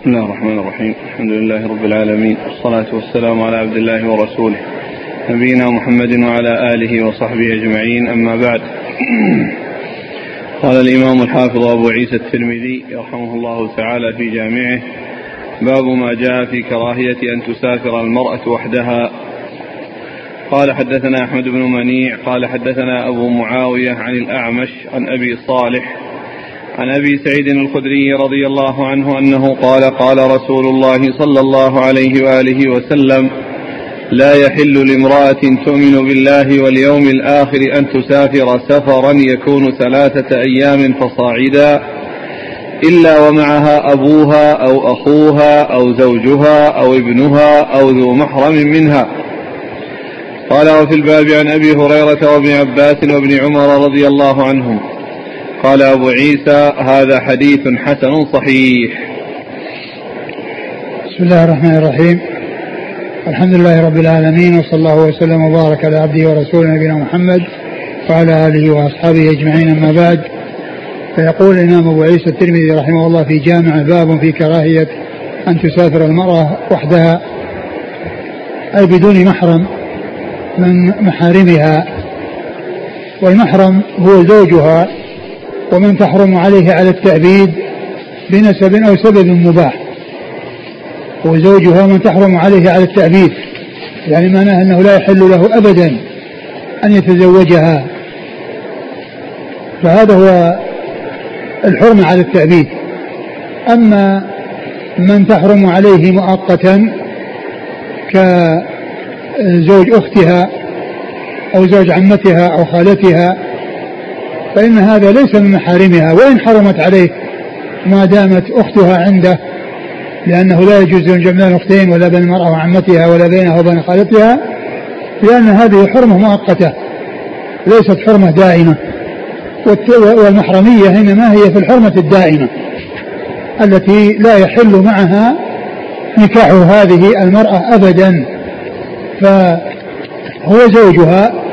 بسم الله الرحمن الرحيم. الحمد لله رب العالمين. والصلاة والسلام على عبد الله ورسوله. نبينا محمد وعلى آله وصحبه أجمعين. أما بعد. قال الإمام الحافظ أبو عيسى الترمذي يرحمه الله تعالى في جامعه باب ما جاء في كراهية أن تسافر المرأة وحدها. قال حدثنا أحمد بن منيع قال حدثنا أبو معاوية عن الأعمش عن أبي صالح عن أبي سعيد الخدري رضي الله عنه أنه قال قال رسول الله صلى الله عليه وآله وسلم لا يحل لامرأة تؤمن بالله واليوم الآخر أن تسافر سفرا يكون ثلاثة أيام فصاعدا إلا ومعها أبوها أو أخوها أو زوجها أو ابنها أو ذو محرم منها. قال وفي الباب عن أبي هريرة وابن عباس وابن عمر رضي الله عنهم قال أبو عيسى هذا حديث حسن صحيح. بسم الله الرحمن الرحيم. الحمد لله رب العالمين وصلى الله وسلم وبارك على عبده ورسوله نبينا محمد وعلى آله وأصحابه أجمعين أما بعد. فيقول الإمام أبو عيسى الترمذي رحمه الله في جامع باب في كراهية أن تسافر المرأة وحدها أي بدون محرم من محارمها. والمحرم هو زوجها ومن تحرم عليه على التأبيد بنسب أو سبب مباح. وزوجها من تحرم عليه على التأبيد يعني معناه أنه لا يحل له أبدا أن يتزوجها. فهذا هو الحرمة على التأبيد أما من تحرم عليه مؤقتا كزوج أختها أو زوج عمتها أو خالتها فإن هذا ليس من محارمها وإن حرمت عليه ما دامت أختها عنده لأنه لا يجوز أن بين الأختين ولا بين المرأة وعمتها ولا بينها وبين خالتها لأن هذه حرمة مؤقتة ليست حرمة دائمة والمحرمية إنما هي في الحرمة الدائمة التي لا يحل معها نكاح هذه المرأة أبدا فهو زوجها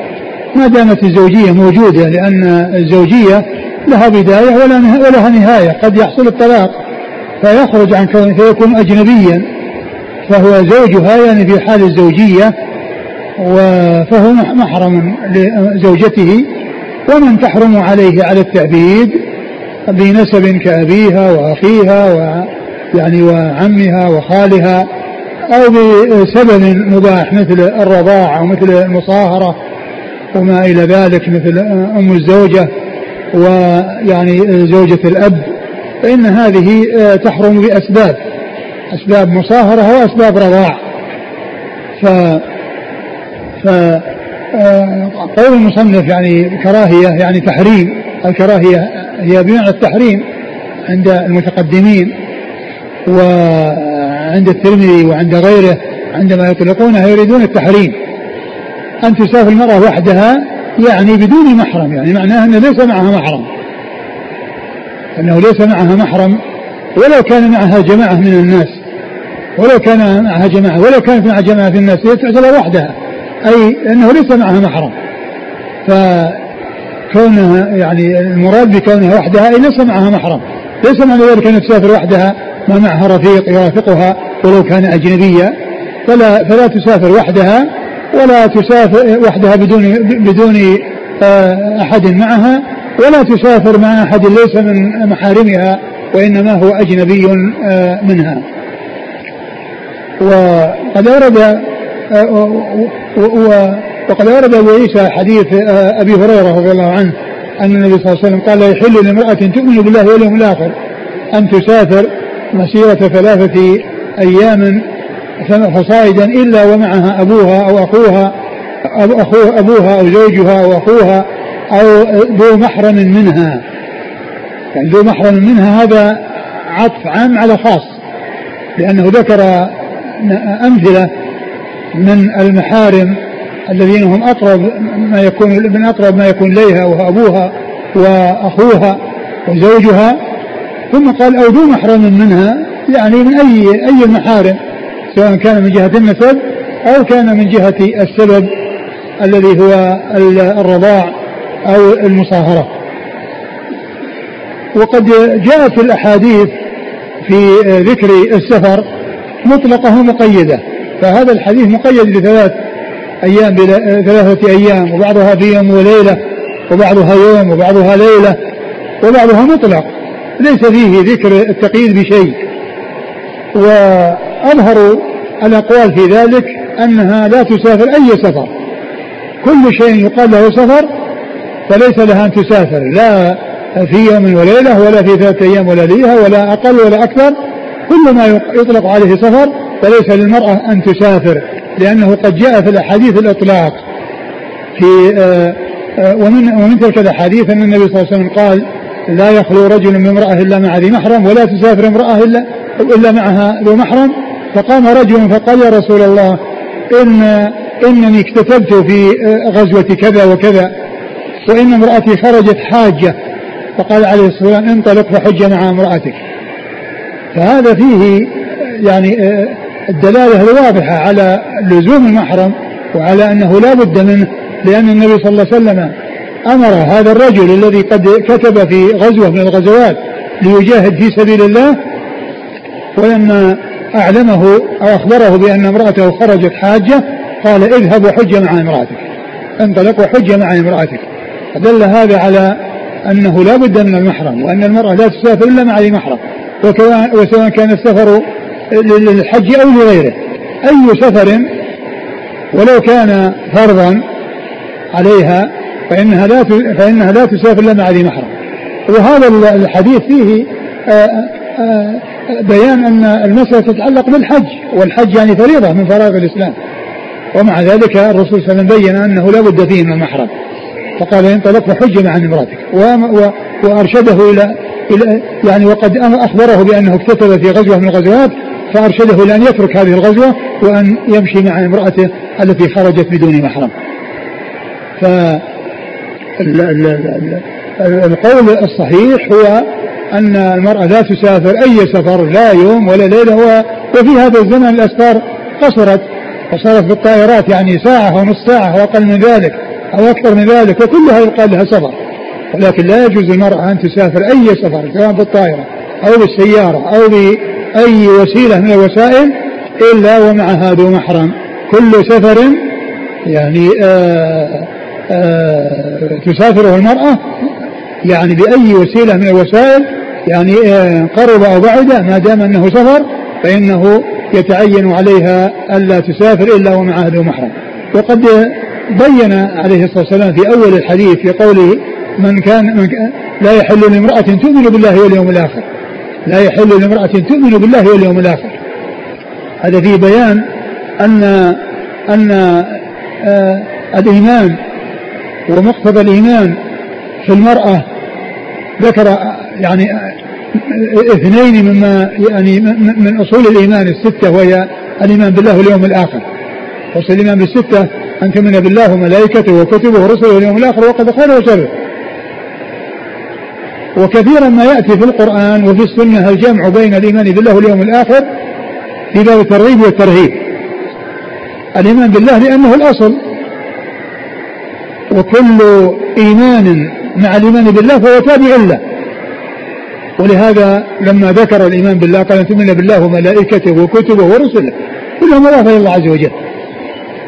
ما دامت الزوجية موجودة لأن الزوجية لها بداية ولها نهاية قد يحصل الطلاق فيخرج عن كونه فيكون أجنبيا فهو زوجها يعني في حال الزوجية فهو محرم لزوجته ومن تحرم عليه على التعبيد بنسب كأبيها وأخيها و يعني وعمها وخالها أو بسبب مباح مثل الرضاع أو مثل المصاهرة وما إلى ذلك مثل أم الزوجة ويعني زوجة الأب فإن هذه تحرم بأسباب أسباب مصاهرة وأسباب رضاع. ف ف قول المصنف يعني كراهية يعني تحريم الكراهية هي بمعنى التحريم عند المتقدمين وعند الترمذي وعند غيره عندما يطلقونها يريدون التحريم. أن تسافر المرأة وحدها يعني بدون محرم يعني معناه أنه ليس معها محرم. أنه ليس معها محرم ولو كان معها جماعة من الناس ولو كان معها جماعة ولو كانت معها جماعة من الناس تعتبر وحدها. أي أنه ليس معها محرم. فكونها يعني المراد بكونها وحدها أي ليس معها محرم. ليس معنى ذلك أن تسافر وحدها ما معها رفيق يرافقها ولو كان أجنبيا فلا فلا تسافر وحدها ولا تسافر وحدها بدون بدون آه، أحد معها ولا تسافر مع أحد ليس من محارمها وإنما هو أجنبي آه، منها. وقد ورد آه، وقد ورد أبو عيسى حديث أبي هريرة رضي الله عنه أن النبي صلى الله عليه وسلم قال لا يحل لامرأة تؤمن بالله واليوم الآخر أن تسافر مسيرة ثلاثة أيام فصاعدا إلا ومعها أبوها أو أخوها أو أخوه أبوها أو زوجها أو أخوها أو ذو محرم منها. يعني ذو محرم منها هذا عطف عام على خاص لأنه ذكر أمثلة من المحارم الذين هم أقرب ما يكون من أقرب ما يكون إليها وهو أبوها وأخوها وزوجها. ثم قال أو ذو محرم منها يعني من أي أي المحارم سواء كان من جهة النسب أو كان من جهة السبب الذي هو الرضاع أو المصاهرة. وقد جاءت الأحاديث في ذكر السفر مطلقة ومقيدة فهذا الحديث مقيد بثلاث أيام ثلاثة أيام وبعضها في يوم وليلة وبعضها يوم وبعضها ليلة وبعضها مطلق ليس فيه ذكر التقييد بشيء. وأظهر الأقوال في ذلك أنها لا تسافر أي سفر. كل شيء يقال له سفر فليس لها أن تسافر. لا في يوم وليلة ولا في ثلاثة أيام ولا ليلة ولا أقل ولا أكثر كل ما يطلق عليه سفر فليس للمرأة أن تسافر لأنه قد جاء في الأحاديث الإطلاق. في آه، آه، ومن ومن تلك الأحاديث أن النبي صلى الله عليه وسلم قال لا يخلو رجل من امرأة إلا مع ذي محرم ولا تسافر امرأة إلا إلا معها ذو محرم. فقام رجل فقال يا رسول الله إن إنني اكتتبت في آه، غزوة كذا وكذا وإن امرأتي خرجت حاجة. فقال عليه الصلاة والسلام انطلق فحج مع امرأتك. فهذا فيه يعني الدلالة الواضحة على لزوم المحرم وعلى أنه لا بد منه لأن النبي صلى الله عليه وسلم أمر هذا الرجل الذي قد كتب في غزوة من الغزوات ليجاهد في سبيل الله. ولما أعلمه أو أخبره بأن امرأته خرجت حاجة قال اذهب وحج مع امرأتك. انطلق وحج مع امرأتك. فدل هذا على أنه لا بد من المحرم وأن المرأة لا تسافر إلا مع ذي محرم. وسواء كان السفر للحج أو لغيره. أي سفر ولو كان فرضا عليها فإنها لا فإنها لا تسافر إلا مع ذي محرم. وهذا الحديث فيه آه، بيان أن المسألة تتعلق بالحج والحج يعني فريضة من فرائض الإسلام. ومع ذلك الرسول صلى الله عليه وسلم بين أنه لا بد فيه من المحرم فقال انطلق فحج مع امرأتك وأرشده إلى يعني وقد أخبره بأنه اكتتب في غزوة من الغزوات فأرشده إلى أن يترك هذه الغزوة وأن يمشي مع امرأته التي خرجت بدون محرم. ف القول الصحيح هو أن المرأة لا تسافر أي سفر لا يوم ولا ليلة وفي هذا الزمن الأسفار قصرت. وصارت بالطائرات يعني ساعة أو نصف ساعة أو أقل من ذلك أو أكثر من ذلك وكلها يقال لها سفر. ولكن لا يجوز للمرأة أن تسافر أي سفر سواء بالطائرة أو بالسيارة أو بأي وسيلة من الوسائل إلا ومعها ذو محرم. كل سفر يعني آآ آه، آآ آه، تسافره المرأة يعني بأي وسيلة من الوسائل يعني آه، قرب أو بعد ما دام أنه سفر فإنه يتعين عليها ألا تسافر إلا ومعها ذو محرم. وقد بين عليه الصلاة والسلام في أول الحديث في قوله من كان, من لا يحل لامرأة تؤمن بالله واليوم الآخر. لا يحل لامرأة تؤمن بالله واليوم الآخر. هذا فيه بيان أن أن آه الإيمان ومقتضى الإيمان في المرأة ذكر يعني اثنين مما يعني من أصول الإيمان الستة وهي الإيمان بالله واليوم الآخر. أصل الإيمان بالستة أن تؤمن بالله وملائكته وكتبه ورسله واليوم الآخر وقد خير وشر وكثيرا ما يأتي في القرآن وفي السنة الجمع بين الإيمان بالله واليوم الآخر في باب الترغيب والترهيب. الإيمان بالله لأنه الأصل. وكل إيمان مع الإيمان بالله فهو تابع له. ولهذا لما ذكر الإيمان بالله قال أن تؤمن بالله وملائكته وكتبه ورسله كلها مضافة إلى الله عز وجل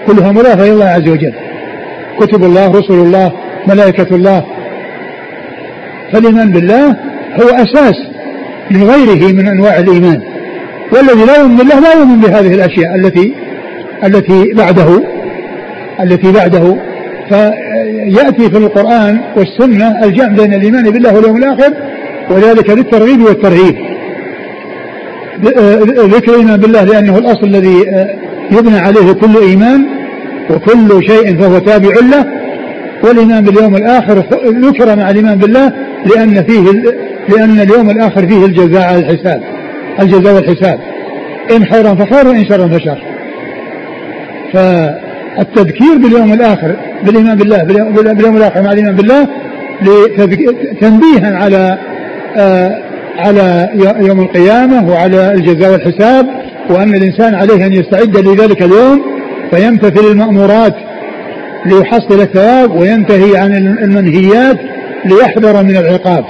كلها مضافة إلى الله عز وجل كتب الله رسل الله ملائكة الله. فالإيمان بالله هو أساس لغيره من أنواع الإيمان والذي لا يؤمن بالله لا يؤمن بهذه الأشياء التي التي بعده التي بعده. فيأتي في القرآن والسنة الجمع بين الإيمان بالله واليوم الآخر وذلك للترغيب والترهيب. ذكر الإيمان بالله لأنه الأصل الذي يبنى عليه كل إيمان وكل شيء فهو تابع له. والإيمان باليوم الآخر ذكر مع الإيمان بالله لأن فيه لأن اليوم الآخر فيه الجزاء على الحساب. الجزاء والحساب. إن خيرا فخير وإن شرا فشر. فالتذكير باليوم الآخر بالإيمان بالله باليوم الآخر مع الإيمان بالله تنبيها على آه على يوم القيامة وعلى الجزاء والحساب وأن الإنسان عليه أن يستعد لذلك اليوم فيمتثل المأمورات ليحصل الثواب وينتهي عن المنهيات ليحذر من العقاب.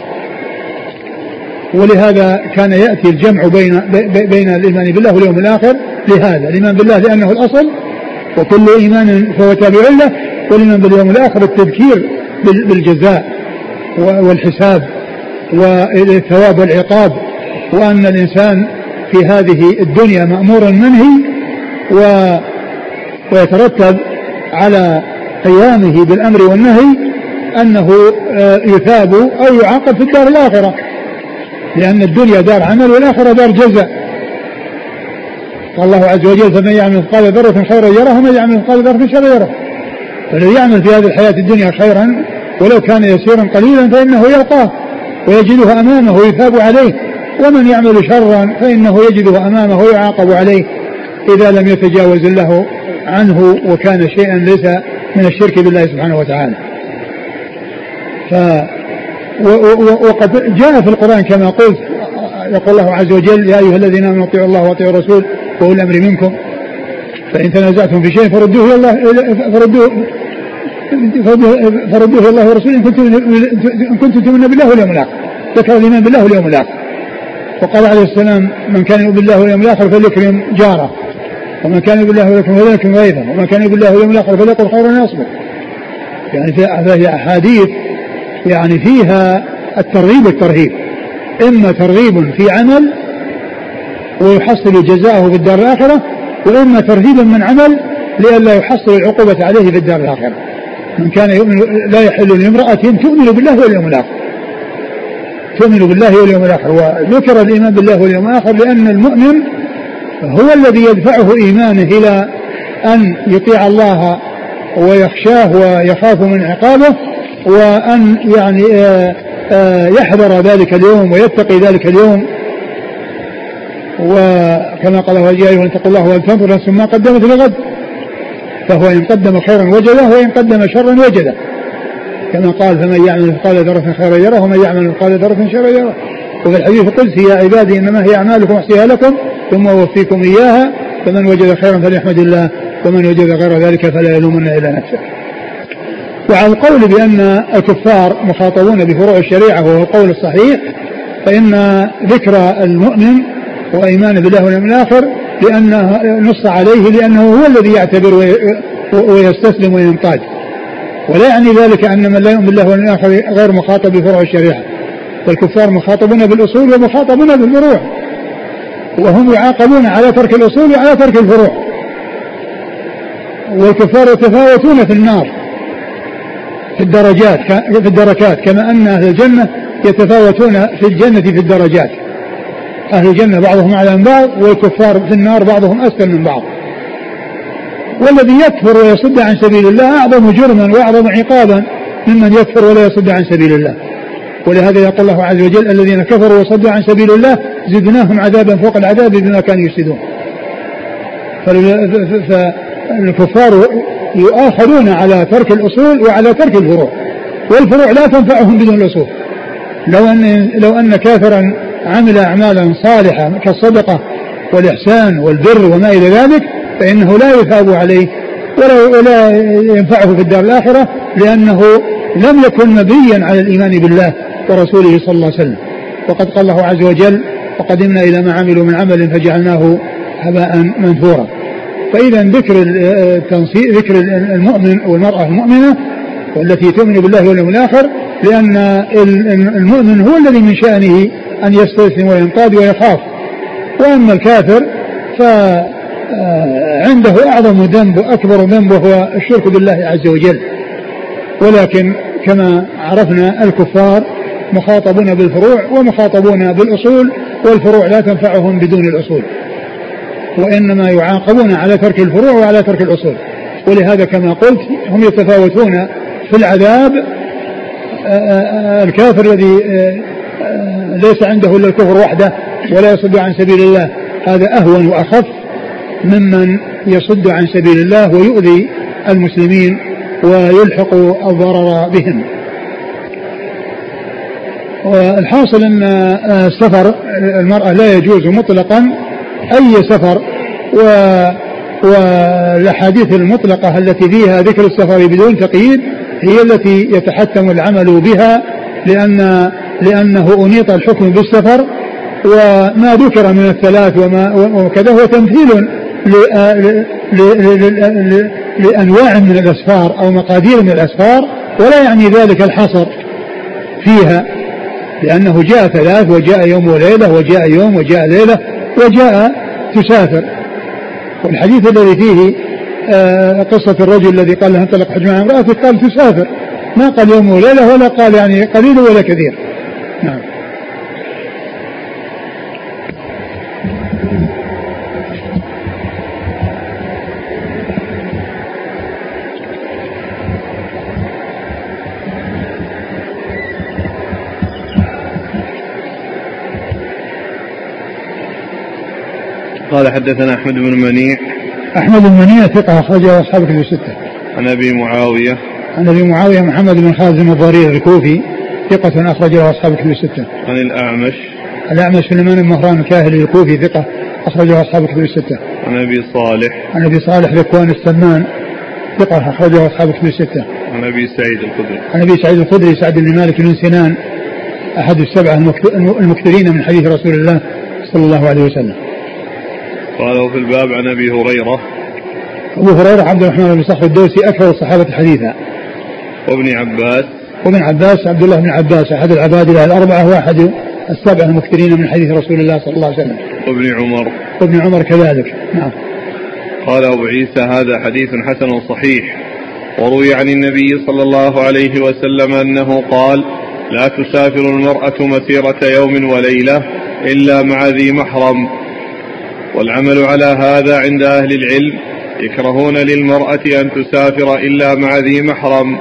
ولهذا كان يأتي الجمع بين بين الإيمان بالله واليوم الآخر لهذا الإيمان بالله لأنه الأصل وكل إيمان فهو تابع له والإيمان باليوم الآخر التذكير بالجزاء والحساب. والثواب والعقاب وأن الإنسان في هذه الدنيا مأمور منهي و ويترتب على قيامه بالأمر والنهي أنه آه، يثاب أو يعاقب في الدار الآخرة. لأن الدنيا دار عمل والآخرة دار جزاء. قال الله عز وجل فمن يعمل مثقال ذرة خيرا يره ومن يعمل مثقال ذرة شرا يره. فالذي يعمل في هذه الحياة الدنيا خيرا ولو كان يسيرا قليلا فإنه يلقاه. ويجده أمامه ويثاب عليه. ومن يعمل شرا فإنه يجده أمامه ويعاقب عليه. إذا لم يتجاوز الله عنه وكان شيئا ليس من الشرك بالله سبحانه وتعالى. ف وقد جاء في القرآن كما قلت يقول الله عز وجل يا أيها الذين آمنوا اطيعوا الله واطيعوا الرسول وأولي الأمر منكم. فإن تنازعتم في شيء فردوه إلى الله فردوه فردوه الله ورسوله إن كنتم تؤمنون بالله واليوم الآخر. ذكر الإيمان بالله واليوم الآخر. وقال عليه السلام من كان يؤمن بالله واليوم الآخر فليكرم جاره. ومن كان يؤمن بالله واليوم فليكرم غيره. ومن كان يؤمن بالله واليوم الآخر فليقل خيرا يصبر يعني فهي أحاديث يعني فيها الترغيب والترهيب. إما ترغيب في عمل ويحصل جزاءه في الدار الآخرة وإما ترهيب من عمل لئلا يحصل العقوبة عليه في الدار الآخرة. من كان يؤمن لا يحل لامرأة تؤمن بالله واليوم الآخر. تؤمن بالله واليوم الآخر. وذكر الإيمان بالله واليوم الآخر لأن المؤمن هو الذي يدفعه إيمانه إلى أن يطيع الله ويخشاه ويخاف من عقابه وأن يعني آه، آه، يحذر ذلك اليوم ويتقي ذلك اليوم. وكما قال يا أيها اتقوا الله ولتنظر نفس ما قدمت لغد فهو إن قدم خيرا وجده وإن قدم شرا وجده كما قال فمن يعمل مثقال ذرة خيرا يره ومن يعمل مثقال ذرة شرا يره وفي الحديث القدسي يا عبادي إنما هي أعمالكم أحصيها لكم ثم أوفيكم إياها فمن وجد خيرا فليحمد الله ومن وجد غير ذلك فلا يلومن الا نفسه. وعلى القول بأن الكفار مخاطبون بفروع الشريعة وهو القول الصحيح فإن ذكر المؤمن وإيمانه بالله واليوم الآخر لأنه نص عليه لأنه هو الذي يعتبر ويستسلم وينقاد. ولا يعني ذلك أن من لا يؤمن بالله والآخر غير مخاطب بفروع الشريعة. والكفار مخاطبون بالأصول ومخاطبون بالفروع. وهم يعاقبون على ترك الأصول وعلى ترك الفروع. والكفار يتفاوتون في النار. في الدرجات في الدركات. كما أن أهل الجنة يتفاوتون في الجنة في الدرجات. أهل الجنة بعضهم أعلى من بعض والكفار في النار بعضهم أسفل من بعض. والذي يكفر ويصد عن سبيل الله أعظم جرما وأعظم عقابا ممن يكفر ولا يصد عن سبيل الله. ولهذا يقول الله عز وجل الذين كفروا وصدوا عن سبيل الله زدناهم عذابا فوق العذاب بما كانوا يفسدون. فالكفار يؤاخذون على ترك الأصول وعلى ترك الفروع. والفروع لا تنفعهم بدون الأصول. لو أن لو أن كافرا عمل أعمالا صالحة كالصدقة والإحسان والبر وما إلى ذلك فإنه لا يثاب عليه ولا, ولا ينفعه في الدار الآخرة لأنه لم يكن مبنيا على الإيمان بالله ورسوله صلى الله عليه وسلم. وقد قال الله عز وجل وقدمنا إلى ما عملوا من عمل فجعلناه هباء منثورا. فإذا ذكر ذكر المؤمن والمرأة المؤمنة والتي تؤمن بالله واليوم الآخر لأن المؤمن هو الذي من شأنه أن يستسلم وينقاد ويخاف. وأما الكافر فعنده أعظم ذنب وأكبر ذنب وهو الشرك بالله عز وجل. ولكن كما عرفنا الكفار مخاطبون بالفروع ومخاطبون بالأصول والفروع لا تنفعهم بدون الأصول. وإنما يعاقبون على ترك الفروع وعلى ترك الأصول. ولهذا كما قلت هم يتفاوتون في العذاب الكافر الذي ليس عنده إلا الكفر وحده ولا يصد عن سبيل الله هذا أهون وأخف ممن يصد عن سبيل الله ويؤذي المسلمين ويلحق الضرر بهم. والحاصل أن السفر المرأة لا يجوز مطلقا أي سفر و والأحاديث المطلقة التي فيها ذكر السفر بدون تقييد هي التي يتحتم العمل بها لأن لأنه أنيط الحكم بالسفر وما ذكر من الثلاث وما وكذا هو تمثيل لأنواع من الأسفار أو مقادير من الأسفار ولا يعني ذلك الحصر فيها لأنه جاء ثلاث وجاء يوم وليلة وجاء يوم وجاء ليلة وجاء تسافر. والحديث الذي فيه آه، قصة الرجل الذي قال له انطلق حج مع امرأته قال تسافر. ما قال يوم وليلة ولا قال يعني قليل ولا كثير. نعم. قال حدثنا أحمد بن منيع. أحمد بن منيع ثقة أخرجه أصحاب كتب الستة. عن أبي معاوية. عن أبي معاوية محمد بن خازم الضرير الكوفي. ثقة أخرج له أصحاب كتب الستة. عن الأعمش. الأعمش سليمان بن مهران الكاهلي الكوفي ثقة أخرج له أصحاب كتب الستة. عن أبي صالح. عن أبي صالح ذكوان السمان ثقة أخرجه أصحاب كتب الستة. عن أبي سعيد الخدري. عن أبي سعيد الخدري سعد بن مالك بن سنان أحد السبعة المكثرين من حديث رسول الله صلى الله عليه وسلم. قال في الباب عن أبي هريرة. أبو هريرة عبد الرحمن بن صخر الدوسي أكثر الصحابة حديثا. وابن عباس. وابن عباس عبد الله بن عباس أحد العبادلة الأربعة واحد السبعة المكثرين من حديث رسول الله صلى الله عليه وسلم. وابن عمر. وابن عمر كذلك نعم. قال أبو عيسى هذا حديث حسن صحيح وروي عن النبي صلى الله عليه وسلم أنه قال لا تسافر المرأة مسيرة يوم وليلة إلا مع ذي محرم والعمل على هذا عند أهل العلم يكرهون للمرأة أن تسافر إلا مع ذي محرم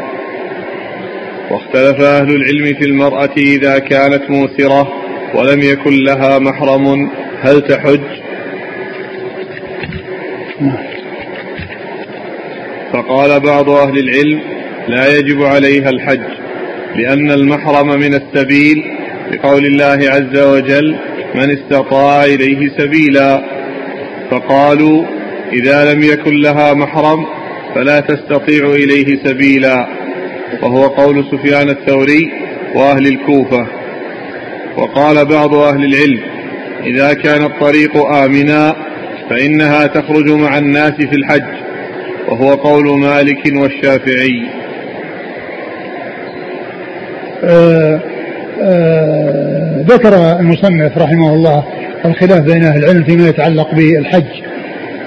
واختلف أهل العلم في المرأة إذا كانت موسرة ولم يكن لها محرم. هل تحج؟ فقال بعض أهل العلم لا يجب عليها الحج لأن المحرم من السبيل لقول الله عز وجل من استطاع إليه سبيلا فقالوا إذا لم يكن لها محرم فلا تستطيع إليه سبيلا وهو قول سفيان الثوري وأهل الكوفة. وقال بعض أهل العلم إذا كان الطريق آمنا فإنها تخرج مع الناس في الحج وهو قول مالك والشافعي. آه آه ذكر المصنف رحمه الله الخلاف بين أهل العلم فيما يتعلق بالحج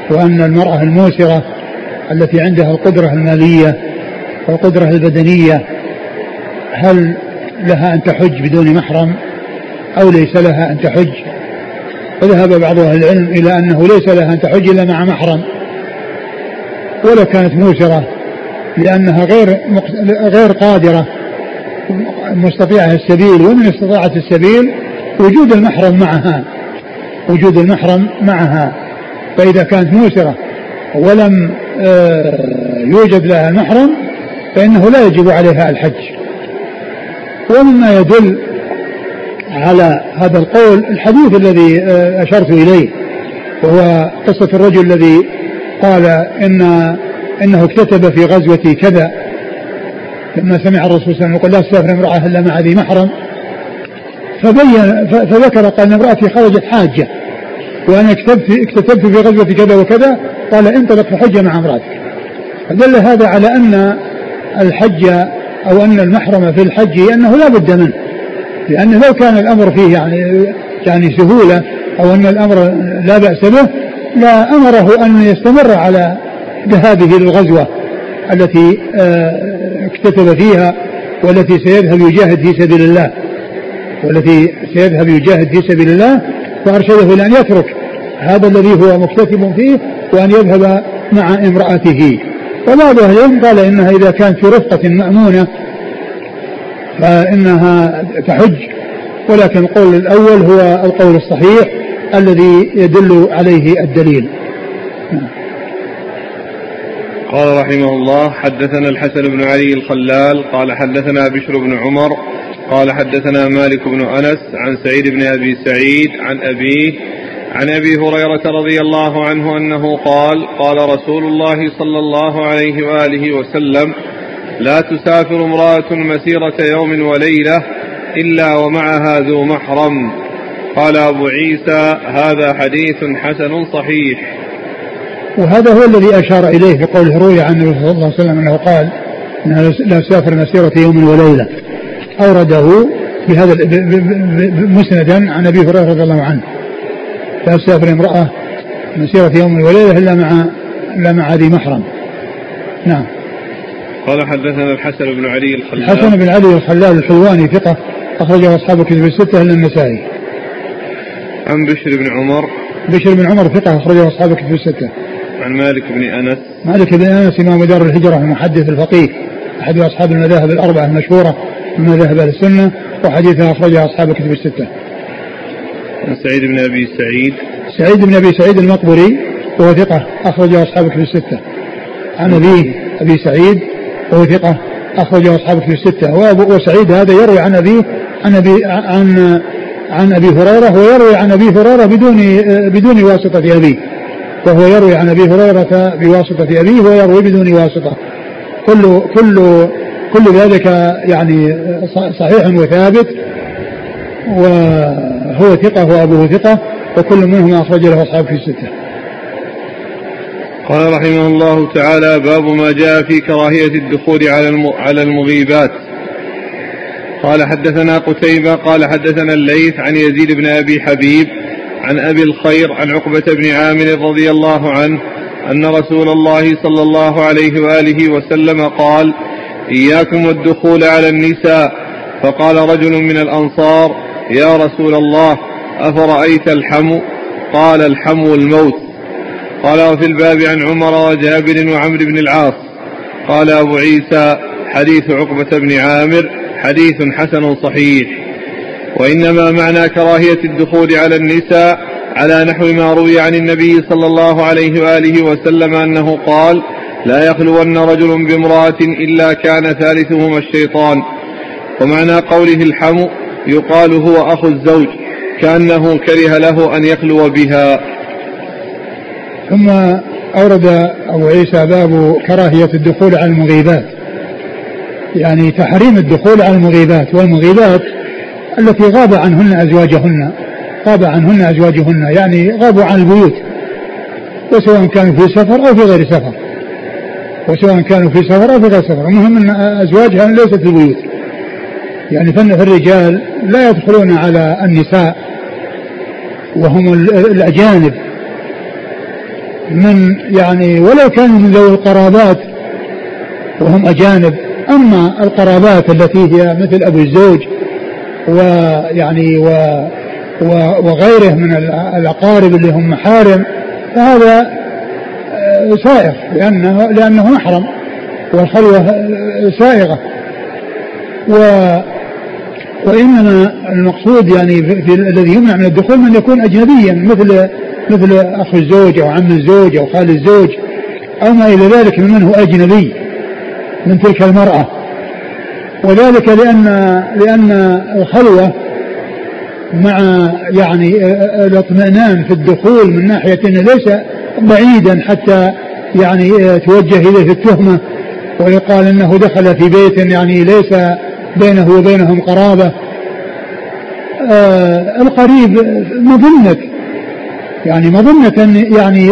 وأن المرأة الموسرة التي عندها القدرة المالية والقدرة البدنية هل لها أن تحج بدون محرم أو ليس لها أن تحج؟ فذهب بعض أهل العلم إلى أنه ليس لها أن تحج إلا مع محرم. ولو كانت موسرة لأنها غير غير قادرة. مستطيعة السبيل ومن استطاعة السبيل وجود المحرم معها. وجود المحرم معها. فإذا كانت موسرة ولم آه، يوجد لها محرم فإنه لا يجب عليها الحج. ومما يدل على هذا القول الحديث الذي آه، أشرت إليه وهو قصة الرجل الذي قال إن إنه اكتتب في غزوة كذا لما سمع الرسول صلى الله عليه وسلم يقول لا تسافر امرأة إلا مع ذي محرم. فبين فذكر قال امرأتي خرجت حاجة وأنا اكتتبت اكتتبت في غزوة كذا وكذا قال انطلق فحج مع امرأتك. فدل هذا على أن الحج أو أن المحرم في الحج أنه لا بد منه. لأنه لو كان الأمر فيه يعني يعني سهولة أو أن الأمر لا بأس به لا أمره أن يستمر على ذهابه للغزوة التي آه، اكتتب فيها والتي سيذهب يجاهد في سبيل الله. والتي سيذهب يجاهد في سبيل الله فأرشده إلى أن يترك هذا الذي هو مكتتب فيه وأن يذهب مع امرأته. وبعض أهل العلم قال إنها إذا كانت في رفقة مأمونة فإنها تحج. ولكن القول الأول هو القول الصحيح الذي يدل عليه الدليل. قال رحمه الله حدثنا الحسن بن علي الخلال قال حدثنا بشر بن عمر قال حدثنا مالك بن أنس عن سعيد بن أبي سعيد عن أبيه عن أبي هريرة رضي الله عنه أنه قال قال رسول الله صلى الله عليه وآله وسلم لا تسافر امرأة مسيرة يوم وليلة إلا ومعها ذو محرم. قال أبو عيسى هذا حديث حسن صحيح. وهذا هو الذي أشار إليه في قوله روي عن النبي صلى الله عليه وسلم أنه قال أنه لا سافر مسيرة يوم وليلة. أورده بهذا مسندا عن أبي هريرة رضي الله عنه. لا تسافر امرأة مسيرة يوم وليلة إلا مع إلا مع ذي محرم. نعم. قال حدثنا الحسن بن علي الخلال. الحسن بن علي الخلال الحلواني ثقة أخرجه أصحاب كتب الستة إلا النسائي. عن بشر بن عمر. بشر بن عمر ثقة أخرجه أصحاب كتب الستة. عن مالك بن أنس. مالك بن أنس إمام دار الهجرة المحدث الفقيه أحد أصحاب المذاهب الأربعة المشهورة من مذاهب أهل السنة وحديثه أخرجه أصحاب كتب الستة. سعيد بن أبي سعيد. سعيد بن أبي سعيد المقبري وهو ثقة أخرجه أصحاب كتب الستة. عن أبيه أبي سعيد وهو ثقة أخرجه أصحاب كتب الستة. وأبو سعيد هذا يروي عن أبيه عن أبي عن عن أبي هريرة ويروي عن أبي هريرة بدون بدون واسطة أبيه. وهو يروي عن أبي هريرة بواسطة أبيه ويروي بدون واسطة. كل كل كل ذلك يعني صحيح وثابت. وهو ثقة وأبوه ثقة وكل منهما أخرج له أصحاب في الستة قال رحمه الله تعالى باب ما جاء في كراهية الدخول على على المغيبات. قال حدثنا قتيبة قال حدثنا الليث عن يزيد بن أبي حبيب عن أبي الخير عن عقبة بن عامر رضي الله عنه أن رسول الله صلى الله عليه وآله وسلم قال إياكم والدخول على النساء. فقال رجل من الأنصار يا رسول الله أفرأيت الحمو؟ قال الحمو الموت. قال وفي الباب عن عمر وجابر وعمرو بن العاص. قال أبو عيسى حديث عقبة بن عامر حديث حسن صحيح. وإنما معنى كراهية الدخول على النساء على نحو ما روي عن النبي صلى الله عليه وآله وسلم أنه قال لا يخلون رجل بامرأة إلا كان ثالثهما الشيطان. ومعنى قوله الحمو؟ يقال هو أخو الزوج كأنه كره له أن يخلو بها. ثم أورد أبو عيسى باب كراهية الدخول على المغيبات. يعني تحريم الدخول على المغيبات والمغيبات التي غاب عنهن أزواجهن غاب عنهن أزواجهن يعني غابوا عن البيوت وسواء كانوا في سفر أو في غير سفر. وسواء كانوا في سفر أو في غير سفر. المهم أن أزواجها ليست في البيوت. يعني فن الرجال لا يدخلون على النساء وهم الأجانب. من يعني ولو كانوا من ذوي القرابات وهم أجانب أما القرابات التي هي مثل أبو الزوج ويعني و وغيره من الأقارب اللي هم محارم فهذا آه، سائغ لأنه لأنه محرم والخلوة سائغة. و وإنما المقصود يعني في, الذي يمنع من الدخول من يكون أجنبيا مثل مثل أخ الزوج أو عم الزوج أو خال الزوج أو ما إلى ذلك ممن هو أجنبي من تلك المرأة. وذلك لأن لأن الخلوة مع يعني الاطمئنان في الدخول من ناحية أنه ليس بعيدا حتى يعني توجه إليه التهمة ويقال أنه دخل في بيت يعني ليس بينه وبينهم قرابة. آه القريب مظنة. يعني مظنة يعني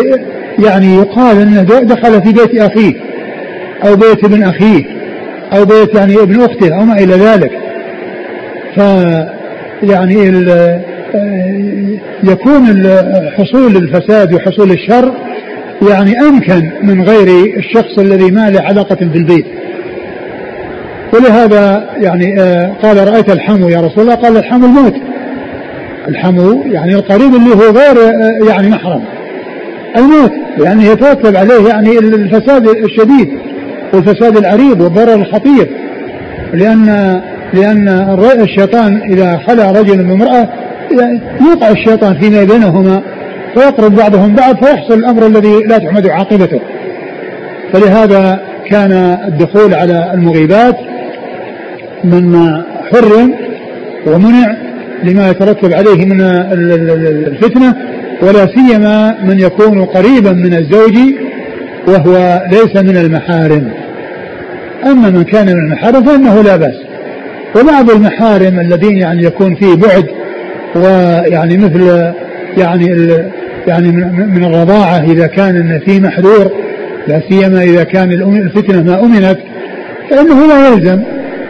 يعني يقال انه دخل في بيت أخيه أو بيت ابن أخيه أو بيت يعني ابن أخته أو ما إلى ذلك. ف يعني يكون حصول الفساد وحصول الشر يعني أمكن من غير الشخص الذي ما له علاقة بالبيت. ولهذا يعني قال رأيت الحمو يا رسول الله؟ قال الحمو الموت. الحمو يعني القريب اللي هو غير يعني محرم. الموت يعني يترتب عليه يعني الفساد الشديد والفساد العريض والضرر الخطير. لأن لأن الشيطان إذا خلى رجل بامرأة يوقع الشيطان فيما بينهما فيقرب بعضهم بعض فيحصل الأمر الذي لا تحمد عاقبته. فلهذا كان الدخول على المغيبات مما حرم ومنع لما يترتب عليه من الفتنة ولا سيما من يكون قريبا من الزوج وهو ليس من المحارم. أما من كان من المحارم فإنه لا بأس. وبعض المحارم الذين يعني يكون فيه بعد ويعني مثل يعني يعني من الرضاعة إذا كان في محذور لا سيما إذا كان الفتنة ما أمنت فإنه لا يلزم.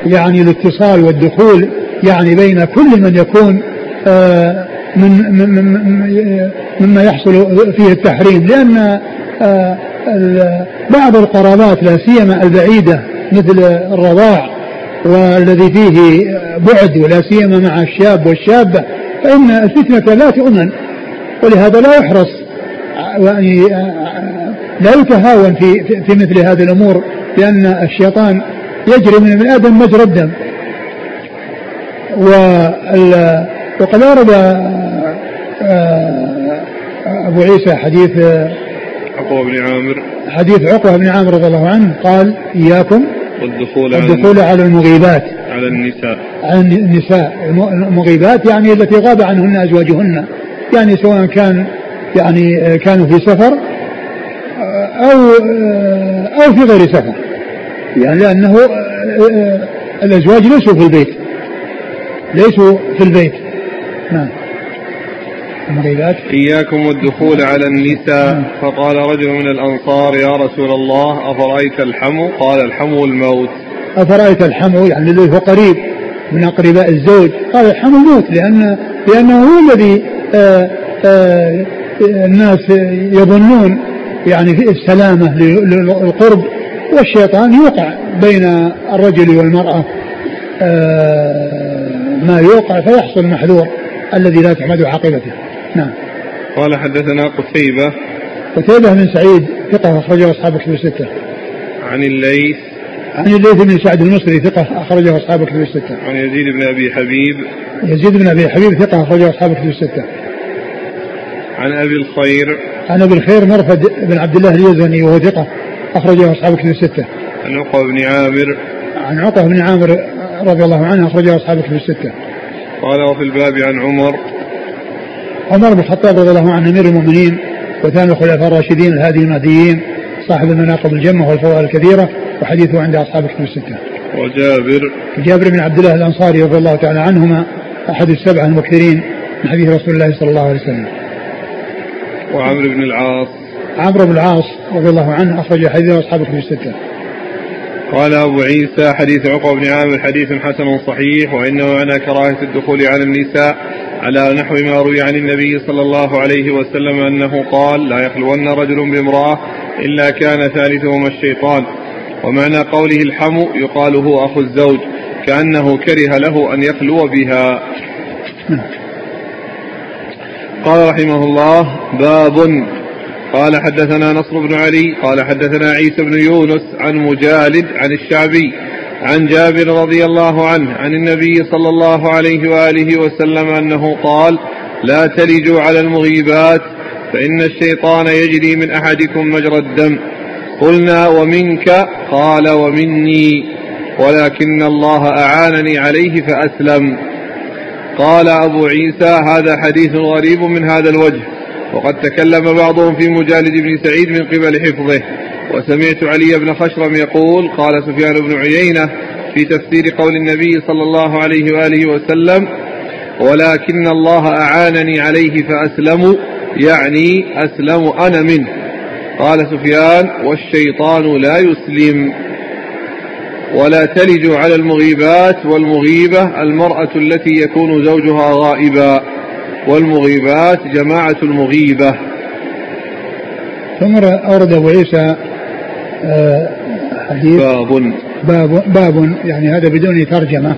يعني الاتصال والدخول يعني بين كل من يكون آه، من مما يحصل فيه التحريم لأن آه، بعض القرابات لا سيما البعيدة مثل الرضاع والذي فيه بعد ولا سيما مع الشاب والشابة فإن الفتنة لا تؤمن ولهذا لا يحرص يعني لا يتهاون في في مثل هذه الأمور لأن الشيطان يجري من ابن آدم مجرى الدم. وقد ورد آه، أبو عيسى حديث عقبة بن عامر. حديث عقبة بن عامر رضي الله عنه قال إياكم والدخول على الدخول على المغيبات. على النساء. على النساء. المغيبات يعني التي غاب عنهن أزواجهن. يعني سواء كان يعني كانوا في سفر أو أو في غير سفر. يعني لأنه الأزواج ليسوا في البيت. ليسوا في البيت. نعم. إياكم والدخول على النساء. نعم. فقال رجل من الأنصار يا رسول الله أفرأيت الحمو؟ قال الحمو الموت. أفرأيت الحمو؟ يعني الذي هو قريب من أقرباء الزوج. قال الحمو الموت لأن لأنه هو الذي آه، آه، الناس يظنون يعني في السلامة للقرب والشيطان يوقع بين الرجل والمرأة آه، ما يوقع فيحصل محذور الذي لا تحمد عاقبته. نعم. قال حدثنا قتيبة. قتيبة بن سعيد ثقة أخرجه أصحاب كتب الستة. عن الليث. عن الليث بن سعد المصري ثقة أخرجه أصحاب كتب الستة. عن يزيد بن أبي حبيب. يزيد بن أبي حبيب ثقة أخرجه أصحاب كتب الستة. عن أبي الخير. عن أبي الخير مرفد بن عبد الله اليزني وهو ثقة أخرجه أصحاب كتب الستة. عن عقبة بن عامر عن عقبة بن عامر رضي الله عنه أخرجه أصحاب كتب الستة. قال وفي الباب عن عمر عمر بن الخطاب رضي الله عنه أمير المؤمنين وثاني الخلفاء الراشدين الهادي المهديين صاحب المناقب الجمة والفضائل الكثيرة وحديثه عند أصحاب كتب الستة. وجابر جابر بن عبد الله الأنصاري رضي الله تعالى عنهما أحد السبعة المكثرين من حديث رسول الله صلى الله عليه وسلم. وعمرو بن العاص عمرو بن العاص رضي الله عنه أخرج حديث أصحاب الكتب الستة. قال أبو عيسى حديث عقبة بن عامر حديث حسن صحيح وإنه معنى كراهة الدخول على النساء على نحو ما روي عن النبي صلى الله عليه وسلم أنه قال لا يخلون رجل بامرأة إلا كان ثالثهما الشيطان ومعنى قوله الحمو يقال هو أخو الزوج كأنه كره له أن يخلو بها. نعم. قال رحمه الله باب قال حدثنا نصر بن علي قال حدثنا عيسى بن يونس عن مجالد عن الشعبي عن جابر رضي الله عنه عن النبي صلى الله عليه وآله وسلم أنه قال لا تلجوا على المغيبات فإن الشيطان يجري من أحدكم مجرى الدم. قلنا ومنك؟ قال ومني. ولكن الله أعانني عليه فأسلم. قال أبو عيسى هذا حديث غريب من هذا الوجه. وقد تكلم بعضهم في مجالد بن سعيد من قبل حفظه. وسمعت علي بن خشرم يقول قال سفيان بن عيينة في تفسير قول النبي صلى الله عليه وآله وسلم ولكن الله أعانني عليه فأسلم يعني أسلم أنا منه. قال سفيان والشيطان لا يسلم ولا تلج على المغيبات والمغيبة المرأة التي يكون زوجها غائبا. والمغيبات جماعة المغيبة. ثم أورد أبو عيسى آه، حديث باب. باب باب يعني هذا بدون ترجمة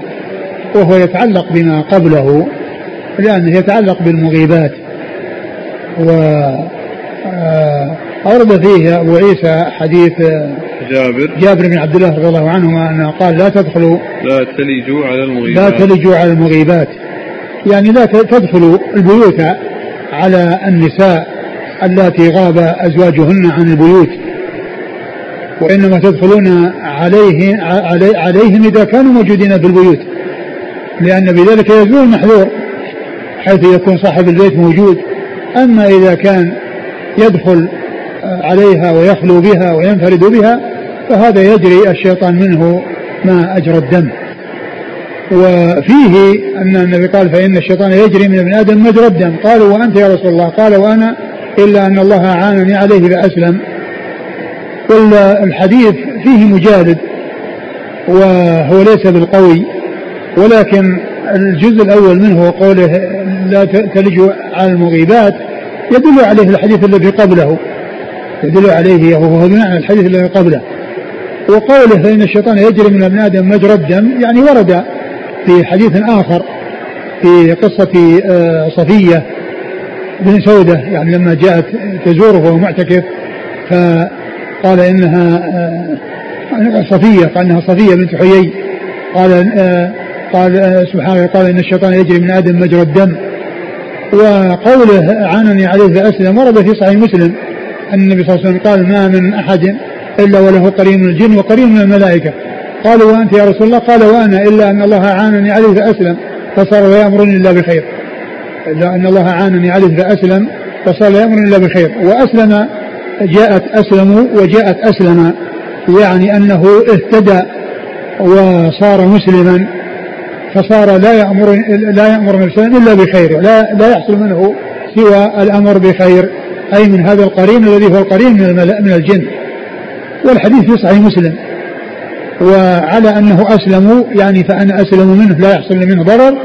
وهو يتعلق بما قبله لأنه يتعلق بالمغيبات. و آه، أورد فيه أبو عيسى حديث جابر. جابر بن عبد الله رضي الله عنهما أنه قال لا تدخلوا لا تلجوا على المغيبات. لا تلجوا على المغيبات. يعني لا تدخلوا البيوت على النساء اللاتي غاب أزواجهن عن البيوت وإنما تدخلون عليه علي عليهم إذا كانوا موجودين في البيوت لأن بذلك يزول المحذور حيث يكون صاحب البيت موجود. أما إذا كان يدخل عليها ويخلو بها وينفرد بها فهذا يجري الشيطان منه ما أجرى الدم. وفيه أن النبي قال فإن الشيطان يجري من ابن آدم مجرى الدم قالوا وأنت يا رسول الله؟ قال وأنا إلا أن الله أعانني عليه فأسلم. والحديث فيه مجالد وهو ليس بالقوي ولكن الجزء الأول منه وقوله لا تلجوا على المغيبات يدل عليه الحديث الذي قبله. يدل عليه وهو بمعنى الحديث الذي قبله. وقوله فإن الشيطان يجري من ابن آدم مجرى الدم يعني ورد في حديث آخر في قصة آه، صفية بن سودة يعني لما جاءت تزوره وهو معتكف فقال إنها آه، صفية قال إنها صفية بنت حيي. قال آه، قال سبحانه قال إن الشيطان يجري من آدم مجرى الدم. وقوله عانني عليه فأسلم ورد في صحيح مسلم أن النبي صلى الله عليه وسلم قال ما من أحد إلا وله قرين من الجن وقرين من الملائكة. قالوا وأنت يا رسول الله؟ قال وأنا إلا أن الله عانني عليه فأسلم فصار لا يأمرني إلا بخير. إلا أن الله عانني عليه فأسلم فصار لا يأمرني إلا بخير. وأسلم جاءت أسلم وجاءت أسلم يعني أنه اهتدى وصار مسلما فصار لا يأمر لا يأمر نفسه إلا بخير. لا لا يحصل منه سوى الأمر بخير أي من هذا القرين الذي هو القرين من من الجن. والحديث في صحيح مسلم. وعلى أنه أسلم يعني فأنا أسلم منه لا يحصل منه ضرر.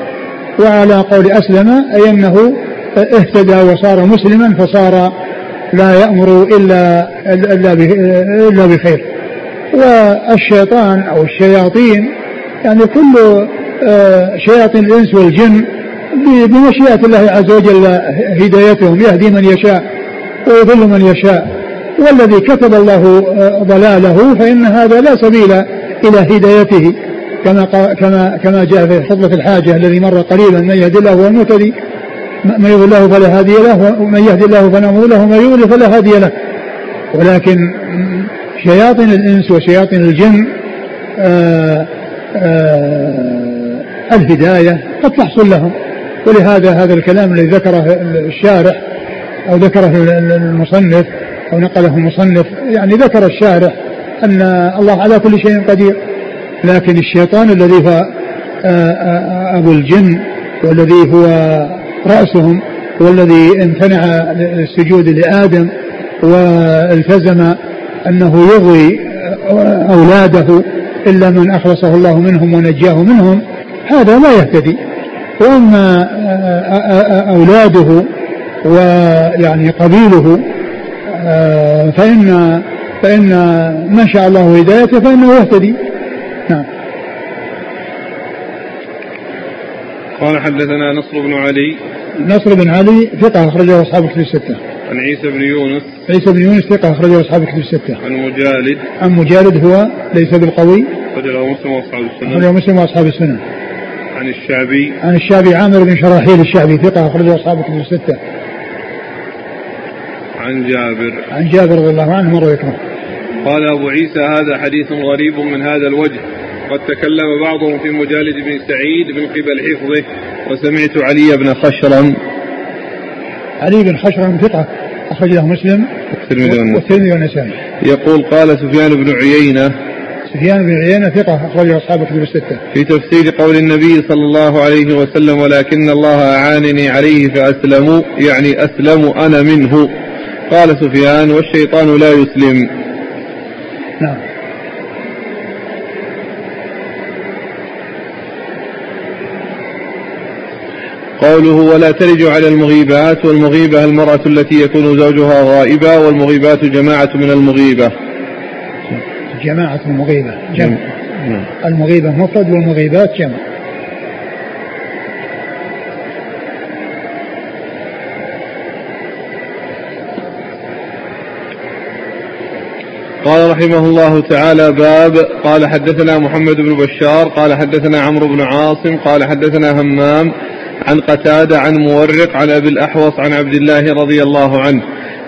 وعلى قول أسلم أي أنه اهتدى وصار مسلما فصار لا يأمر إلا إلا إلا بخير. والشيطان أو الشياطين يعني كل آه، شياطين الإنس والجن بمشيئة الله عز وجل هدايتهم يهدي من يشاء ويضل من يشاء. والذي كتب الله آه، ضلاله فإن هذا لا سبيل إلى هدايته كما كما كما جاء في خطبة الحاجة الذي مر قريبا من يهدي الله هو المهتدي من يضل الله فلا هادي له ومن يهدي الله فلا مضل له ومن يضلل فلا هادي له. ولكن شياطين الإنس وشياطين الجن آآ آه، آآ الهداية قد تحصل لهم. ولهذا هذا الكلام الذي ذكره الشارح أو ذكره المصنف أو نقله المصنف يعني ذكر الشارح أن الله على كل شيء قدير. لكن الشيطان الذي هو آه، آه، أبو الجن والذي هو رأسهم والذي امتنع السجود لآدم والتزم أنه يغوي أولاده إلا من أخلصه الله منهم ونجاه منهم هذا لا يهتدي. وأما أولاده ويعني قبيله فإن فإن ما شاء الله هدايته فإنه يهتدي نعم قال حدثنا نصر بن علي نصر بن علي ثقة أخرجه أصحاب الكتب الستة. عن عيسى بن يونس عيسى بن يونس ثقة أخرجه أصحاب الكتب الستة. عن مجالد عن مجالد هو ليس بالقوي أخرجه مسلم وأصحاب السنة أخرجه مسلم وأصحاب السنة. عن الشعبي عن الشعبي عامر بن شراحيل الشعبي ثقة أخرجه أصحاب الكتب الستة. عن جابر عن جابر رضي الله عنه مر ذكره. قال أبو عيسى هذا حديث غريب من هذا الوجه. قد تكلم بعضهم في مجالد بن سعيد من قبل حفظه وسمعت علي بن خشرم. علي بن خشرم ثقة أخرج له مسلم والترمذي والنسائي. يقول قال سفيان بن عيينة. سفيان بن عيينة ثقة أخرجه أصحاب الكتب الستة. في تفسير قول النبي صلى الله عليه وسلم ولكن الله أعانني عليه فأسلموا يعني أسلم أنا منه. قال سفيان والشيطان لا يسلم. نعم. قوله ولا تلج على المغيبات والمغيبة المرأة التي يكون زوجها غائبا والمغيبات جماعة من المغيبة. جماعة المغيبة جمع. نعم. المغيبة مفرد والمغيبات جمع. قال رحمه الله تعالى باب قال حدثنا محمد بن بشار قال حدثنا عمرو بن عاصم قال حدثنا همام عن قتادة عن مورق عن أبي الأحوص عن عبد الله رضي الله عنه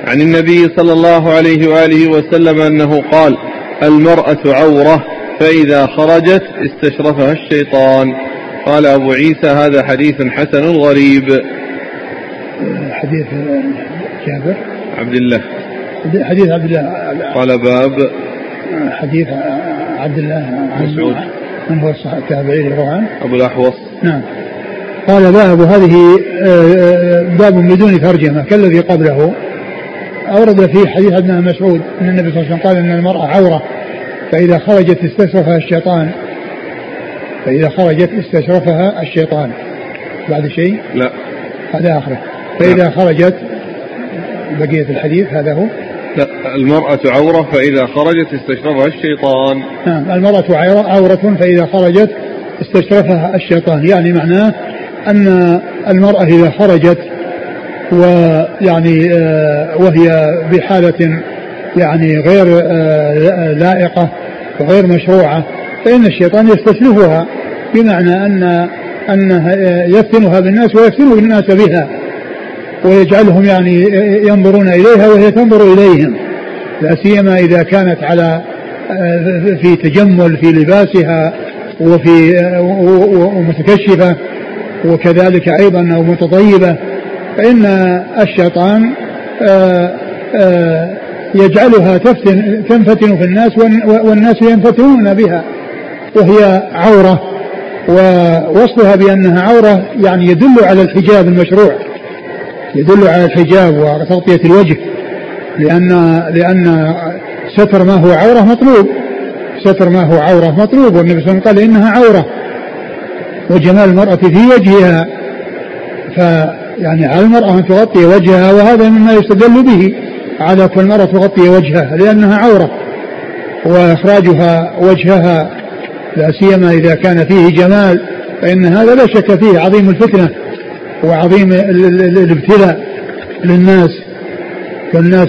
عن النبي صلى الله عليه وآله وسلم أنه قال المرأة عورة فإذا خرجت استشرفها الشيطان قال أبو عيسى هذا حديث حسن غريب حديث جابر. عبد الله حديث عبد الله. قال باب. حديث عبد الله مسعود. من هو التابعي يروى عنه؟ أبو الأحوص. نعم. قال باب هذه آه، آه، باب بدون ترجمة كالذي قبله. أورد فيه حديث ابن مسعود أن النبي صلى الله عليه وسلم قال أن المرأة عورة فإذا خرجت استشرفها الشيطان. فإذا خرجت استشرفها الشيطان. بعد شيء؟ لا. هذا آخره. فإذا خرجت بقية الحديث هذا هو. لا المرأة عورة فإذا خرجت استشرفها الشيطان. نعم المرأة عورة فإذا خرجت استشرفها الشيطان. يعني معناه أن المرأة إذا خرجت ويعني آه، وهي بحالة يعني غير آه، لائقة وغير مشروعة فإن الشيطان يستسلفها بمعنى أن أنه يفتنها بالناس ويفتن الناس بها. ويجعلهم يعني ينظرون إليها وهي تنظر إليهم لا سيما إذا كانت على آه، في تجمل في لباسها وفي ومتكشفة وكذلك أيضا أو متطيبة فإن الشيطان آه، آه، يجعلها تفتن تنفتن في الناس والناس ينفتنون بها وهي عورة ووصفها بأنها عورة يعني يدل على الحجاب المشروع. يدل على الحجاب وتغطية الوجه لأن لأن ستر ما هو عورة مطلوب. ستر ما هو عورة مطلوب والنبي صلى الله عليه وسلم قال إنها عورة وجمال المرأة في وجهها. فيعني على المرأة أن تغطي وجهها وهذا مما يستدل به. على كل مرة تغطي وجهها لأنها عورة وإخراجها وجهها لا سيما إذا كان فيه جمال فإن هذا لا شك فيه عظيم الفتنة. وعظيم الابتلاء للناس والناس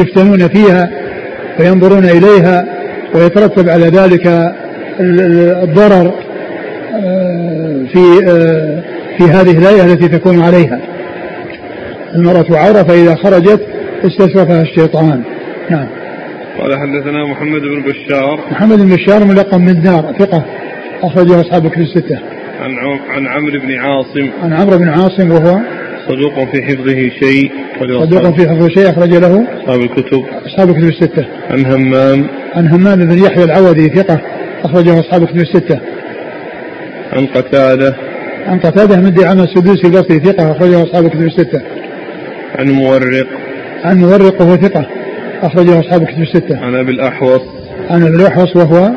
يفتنون فيها فينظرون إليها ويترتب على ذلك الضرر آه، في آه، في هذه الآية التي تكون عليها. المرأة عورة فإذا خرجت استشرفها الشيطان. نعم. قال حدثنا محمد بن بشار. محمد بن بشار ملقب من دار ثقة أخرجه أصحاب كتب الستة. عن عن عمرو بن عاصم. عن عمرو بن عاصم وهو صدوق في حفظه شيء صدوق في حفظه شيء أخرج له أصحاب الكتب. أصحاب الكتب الستة. عن همام. عن همام بن يحيى العودي ثقة أخرجه أصحاب الكتب الستة. عن قتادة. عن قتادة من دعامة السدوسي البصري ثقة أخرجه أصحاب الكتب الستة. عن مورق. عن مورق وهو ثقة أخرجه أصحاب الكتب الستة. عن أبي الأحوص. عن أبي الأحوص وهو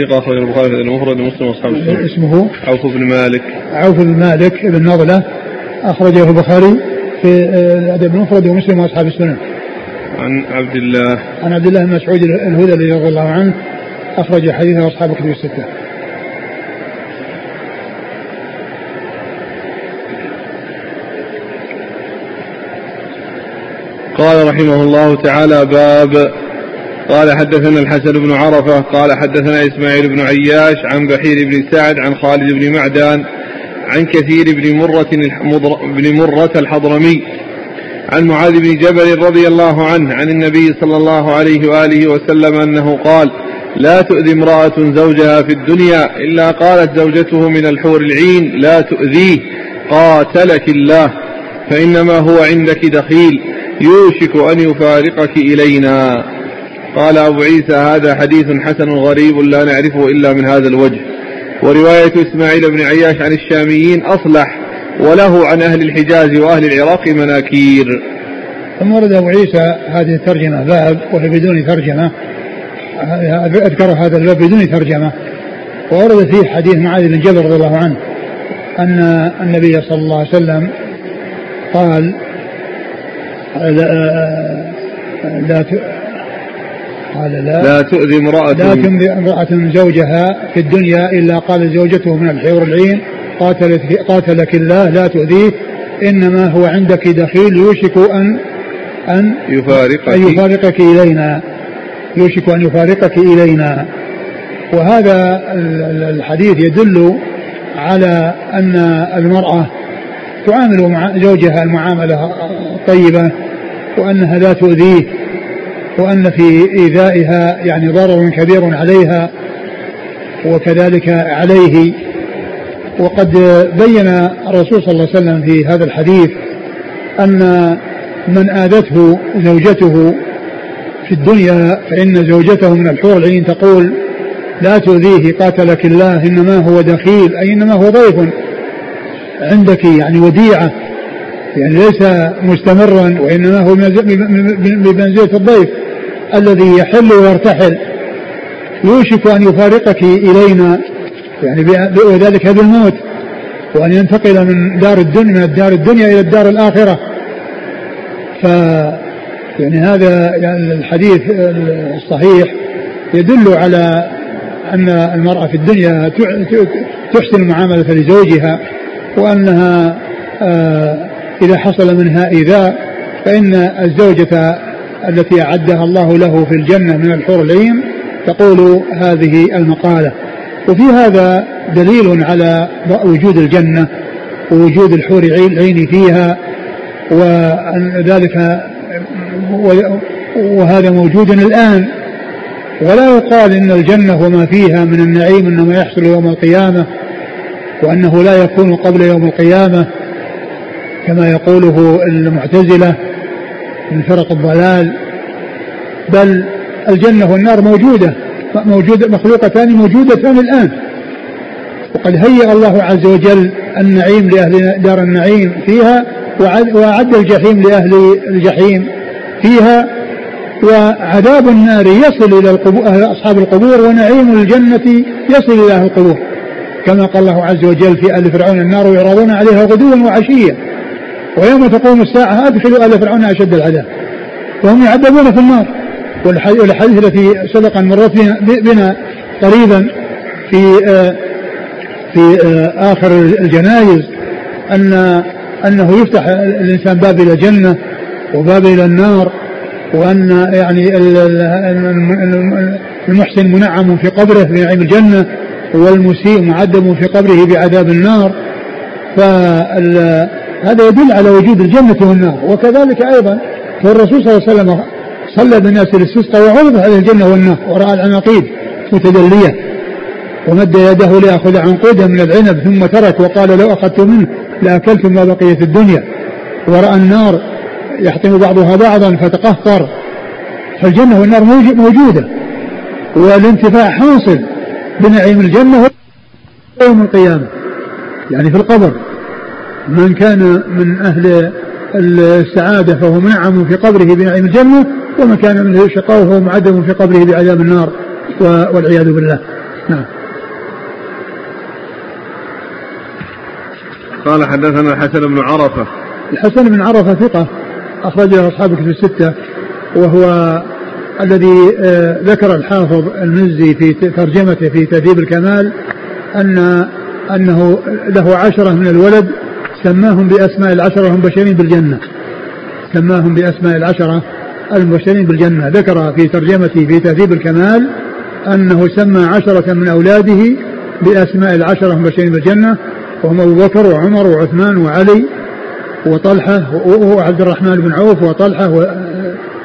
ثقة أخرج البخاري في المفرد ومسلم وأصحاب السنة. اسمه؟ عوف بن مالك. عوف بن مالك بن نضلة أخرجه البخاري في آه، الأدب المفرد ومسلم وأصحاب السنة. عن عبد الله. عن عبد الله بن مسعود الهذلي رضي الله عنه أخرج حديثه أصحاب الكتب الستة. قال رحمه الله تعالى باب قال حدثنا الحسن بن عرفة قال حدثنا إسماعيل بن عياش عن بحير بن سعد عن خالد بن معدان عن كثير بن مرة بن مرة الحضرمي عن معاذ بن جبل رضي الله عنه عن النبي صلى الله عليه وآله وسلم أنه قال لا تؤذي امرأة زوجها في الدنيا إلا قالت زوجته من الحور العين لا تؤذيه قاتلك الله فإنما هو عندك دخيل يوشك أن يفارقك إلينا. قال أبو عيسى هذا حديث حسن غريب لا نعرفه إلا من هذا الوجه. ورواية إسماعيل بن عياش عن الشاميين أصلح وله عن أهل الحجاز وأهل العراق مناكير. ثم ورد أبو عيسى هذه الترجمة باب وهي بدون ترجمة. أذكر هذا الباب بدون ترجمة. وورد فيه حديث معاذ بن جبل رضي الله عنه أن النبي صلى الله عليه وسلم قال لا, لا قال لا. لا تؤذي امرأة. لا تؤذي امرأة زوجها في الدنيا إلا قال زوجته من الحور العين قاتلت قاتلك الله لا تؤذيه. إنما هو عندك دخيل يوشك أن أن يفارقك. أن يفارقك إلينا. يوشك أن يفارقك إلينا. وهذا الحديث يدل على أن المرأة تعامل مع زوجها المعاملة الطيبة وأنها لا تؤذيه. وأن في إيذائها يعني ضرر كبير عليها وكذلك عليه. وقد بين الرسول صلى الله عليه وسلم في هذا الحديث أن من آذته زوجته في الدنيا فإن زوجته من الحور العين تقول لا تؤذيه قاتلك الله إنما هو دخيل أي إنما هو ضيف عندك يعني وديعة يعني ليس مستمرا وإنما هو بمنزلة الضيف. الذي يحل ويرتحل. يوشك أن يفارقك إلينا يعني وذلك بالموت وأن ينتقل من دار الدنيا من الدار الدنيا إلى الدار الآخرة. ف يعني هذا يعني الحديث الصحيح يدل على أن المرأة في الدنيا تحسن المعاملة لزوجها وأنها آه، إذا حصل منها إيذاء فإن الزوجة التي أعدها الله له في الجنة من الحور العين تقول هذه المقالة. وفي هذا دليل على وجود الجنة ووجود الحور العين فيها وذلك وهذا موجود الآن. ولا يقال إن الجنة وما فيها من النعيم إنما يحصل يوم القيامة وأنه لا يكون قبل يوم القيامة كما يقوله المعتزلة. من فرق الضلال بل الجنة والنار موجودة موجودة مخلوقتان موجودتان الآن. وقد هيأ الله عز وجل النعيم لأهل دار النعيم فيها وأعد الجحيم لأهل الجحيم فيها. وعذاب النار يصل إلى أصحاب القبور ونعيم الجنة يصل إلى أهل القبور. كما قال الله عز وجل في آل فرعون النار يعرضون عليها غدوا وعشيا. ويوم تقوم الساعة أدخلوا آل فرعون أشد العذاب. وهم يعذبون في النار. والحديث التي سبق أن مرت بنا قريبا في آه، في آه، آخر الجنائز أن أنه يفتح الإنسان باب إلى الجنة وباب إلى النار وأن يعني المحسن منعم في قبره بنعيم الجنة والمسيء معذب في قبره بعذاب النار. فهذا يدل على وجود الجنة والنار. وكذلك أيضا فالرسول صلى الله عليه وسلم صلى بالناس الاستسقاء وعرض على الجنة والنار ورأى العناقيد متدلية ومد يده ليأخذ عنقودا من العنب ثم ترك وقال لو أخذت منه لأكلتم ما بقي في الدنيا. ورأى النار يحطم بعضها بعضا فتقهقر. فالجنة والنار موجودة. والانتفاع حاصل بنعيم الجنة يوم القيامة. يعني في القبر. من كان من أهل السعادة فهو منعم في قبره بنعيم الجنة ومن كان من الشقاء فهو معدم في قبره بعذاب النار والعياذ بالله. نعم. قال حدثنا الحسن بن عرفة. الحسن بن عرفة ثقة أخرج له أصحاب كتب الستة وهو الذي آه، ذكر الحافظ المزي في ترجمته في تهذيب الكمال أن أنه له عشرة من الولد سماهم بأسماء العشرة هم بشرين بالجنة. سماهم بأسماء العشرة المبشرين بالجنة. ذكر في ترجمته في تهذيب الكمال أنه سمى عشرة من أولاده بأسماء العشرة المبشرين بالجنة. وهم أبو بكر وعمر وعثمان وعلي وطلحة وعبد الرحمن بن عوف وطلحة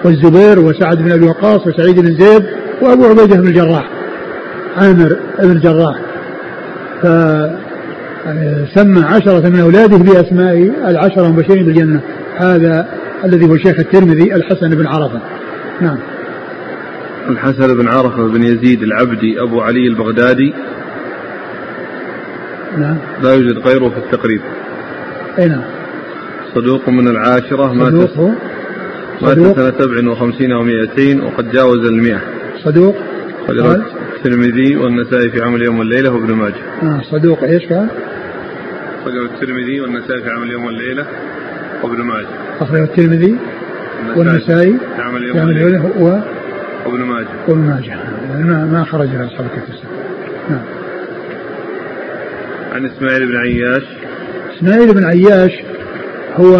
والزبير وسعد بن أبي وقاص وسعيد بن زيد وأبو عبيدة بن الجراح. عامر بن الجراح. فسمى عشرة من أولاده بأسماء العشرة المبشرين بالجنة. هذا الذي هو شيخ الترمذي الحسن بن عرفة. نعم. الحسن بن عرفة بن يزيد العبدي أبو علي البغدادي. نعم. لا يوجد غيره في التقريب. أي نعم. صدوق من العاشرة مات مات سنة سبع وخمسين ومائتين وقد جاوز المئة. صدوق. الترمذي والنسائي في عمل يوم والليلة وابن ماجه. آه صدوق. إيش قال؟ أخرجه الترمذي والنسائي في عمل يوم والليلة وابن ماجه. أخرجه الترمذي والنسائي في عمل يوم والليلة و وابن ماجه. وابن ماجه. ما ما خرج أصحاب الكتب نعم. عن إسماعيل بن عياش. إسماعيل بن عياش هو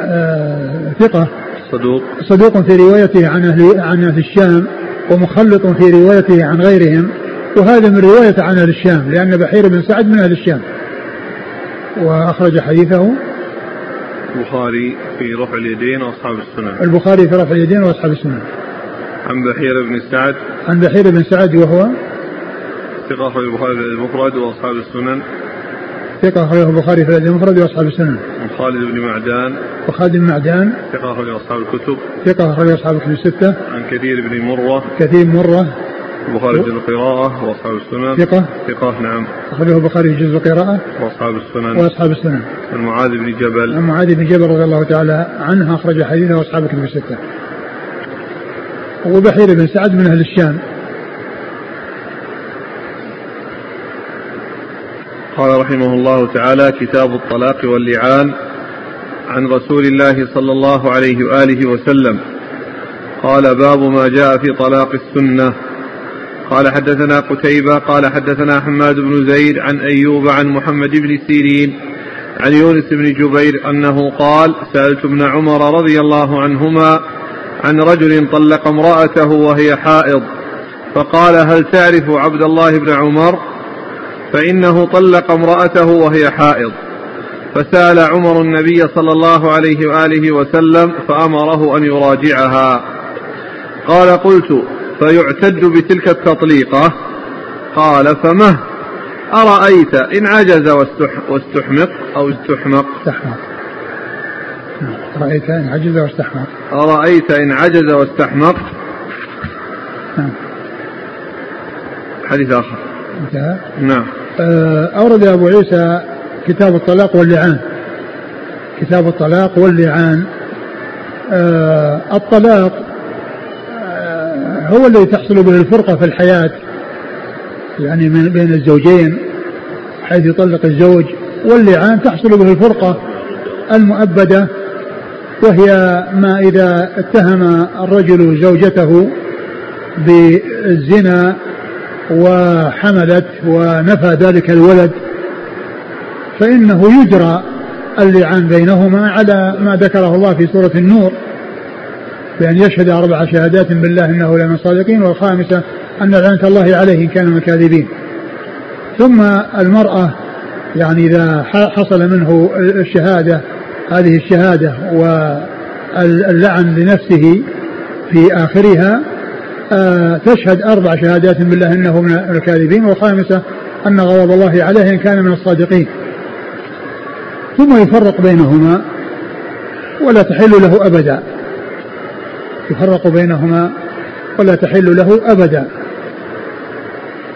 آه ثقة. صدوق. صدوق في روايته عن أهل عن أهل الشام. ومخلط في روايته عن غيرهم وهذا من رواية عن أهل الشام لأن بحير بن سعد من أهل الشام. وأخرج حديثه البخاري في رفع اليدين وأصحاب السنن البخاري في رفع اليدين وأصحاب السنن عن بحير بن سعد. عن بحير بن سعد وهو ثقة البخاري المفرد وأصحاب السنن. ثقة أخرجه البخاري في المفرد وأصحاب السنن. عن خالد بن معدان. وخالد بن معدان. ثقة أخرج أصحاب الكتب. ثقة أخرج أصحاب الكتب الستة. عن كثير بن مرة. كثير مرة. البخاري جزء القراءة وأصحاب السنن ثقة ثقة نعم أخرجه البخاري جزء القراءة وأصحاب السنن وأصحاب السنن عن معاذ بن جبل عن معاذ بن جبل رضي الله تعالى عنه أخرج حديثه وأصحاب الكتب الستة وبحير بن سعد من أهل الشام قال رحمه الله تعالى كتاب الطلاق واللعان عن رسول الله صلى الله عليه وآله وسلم. قال باب ما جاء في طلاق السنة. قال حدثنا قتيبة قال حدثنا حماد بن زيد عن أيوب عن محمد بن سيرين عن يونس بن جبير أنه قال سألت ابن عمر رضي الله عنهما عن رجل طلق امرأته وهي حائض فقال هل تعرف عبد الله بن عمر؟ فإنه طلق امرأته وهي حائض. فسأل عمر النبي صلى الله عليه وآله وسلم فأمره أن يراجعها. قال قلت فيعتد بتلك التطليقة؟ قال فمه؟ أرأيت إن عجز واستحمق أو استحمق؟ استحمق. أرأيت إن عجز واستحمق. أرأيت إن عجز واستحمق؟ نعم. حديث آخر. انتهى. نعم. آه، أورد أبو عيسى كتاب الطلاق واللعان. كتاب الطلاق واللعان. آه الطلاق آه هو الذي تحصل به الفرقة في الحياة يعني من بين الزوجين حيث يطلق الزوج. واللعان تحصل به الفرقة المؤبدة وهي ما إذا اتهم الرجل زوجته بالزنا وحملت ونفى ذلك الولد فإنه يجرى اللعان بينهما على ما ذكره الله في سورة النور بأن يشهد أربع شهادات بالله إنه لمن الصادقين والخامسة أن لعنة الله عليه إن كان من الكاذبين. ثم المرأة يعني إذا حصل منه الشهادة هذه الشهادة واللعن لنفسه في آخرها تشهد أربع شهادات بالله إنه من الكاذبين والخامسة أن غضب الله عليه إن كان من الصادقين. ثم يفرق بينهما ولا تحل له أبدا. يفرق بينهما ولا تحل له أبدا.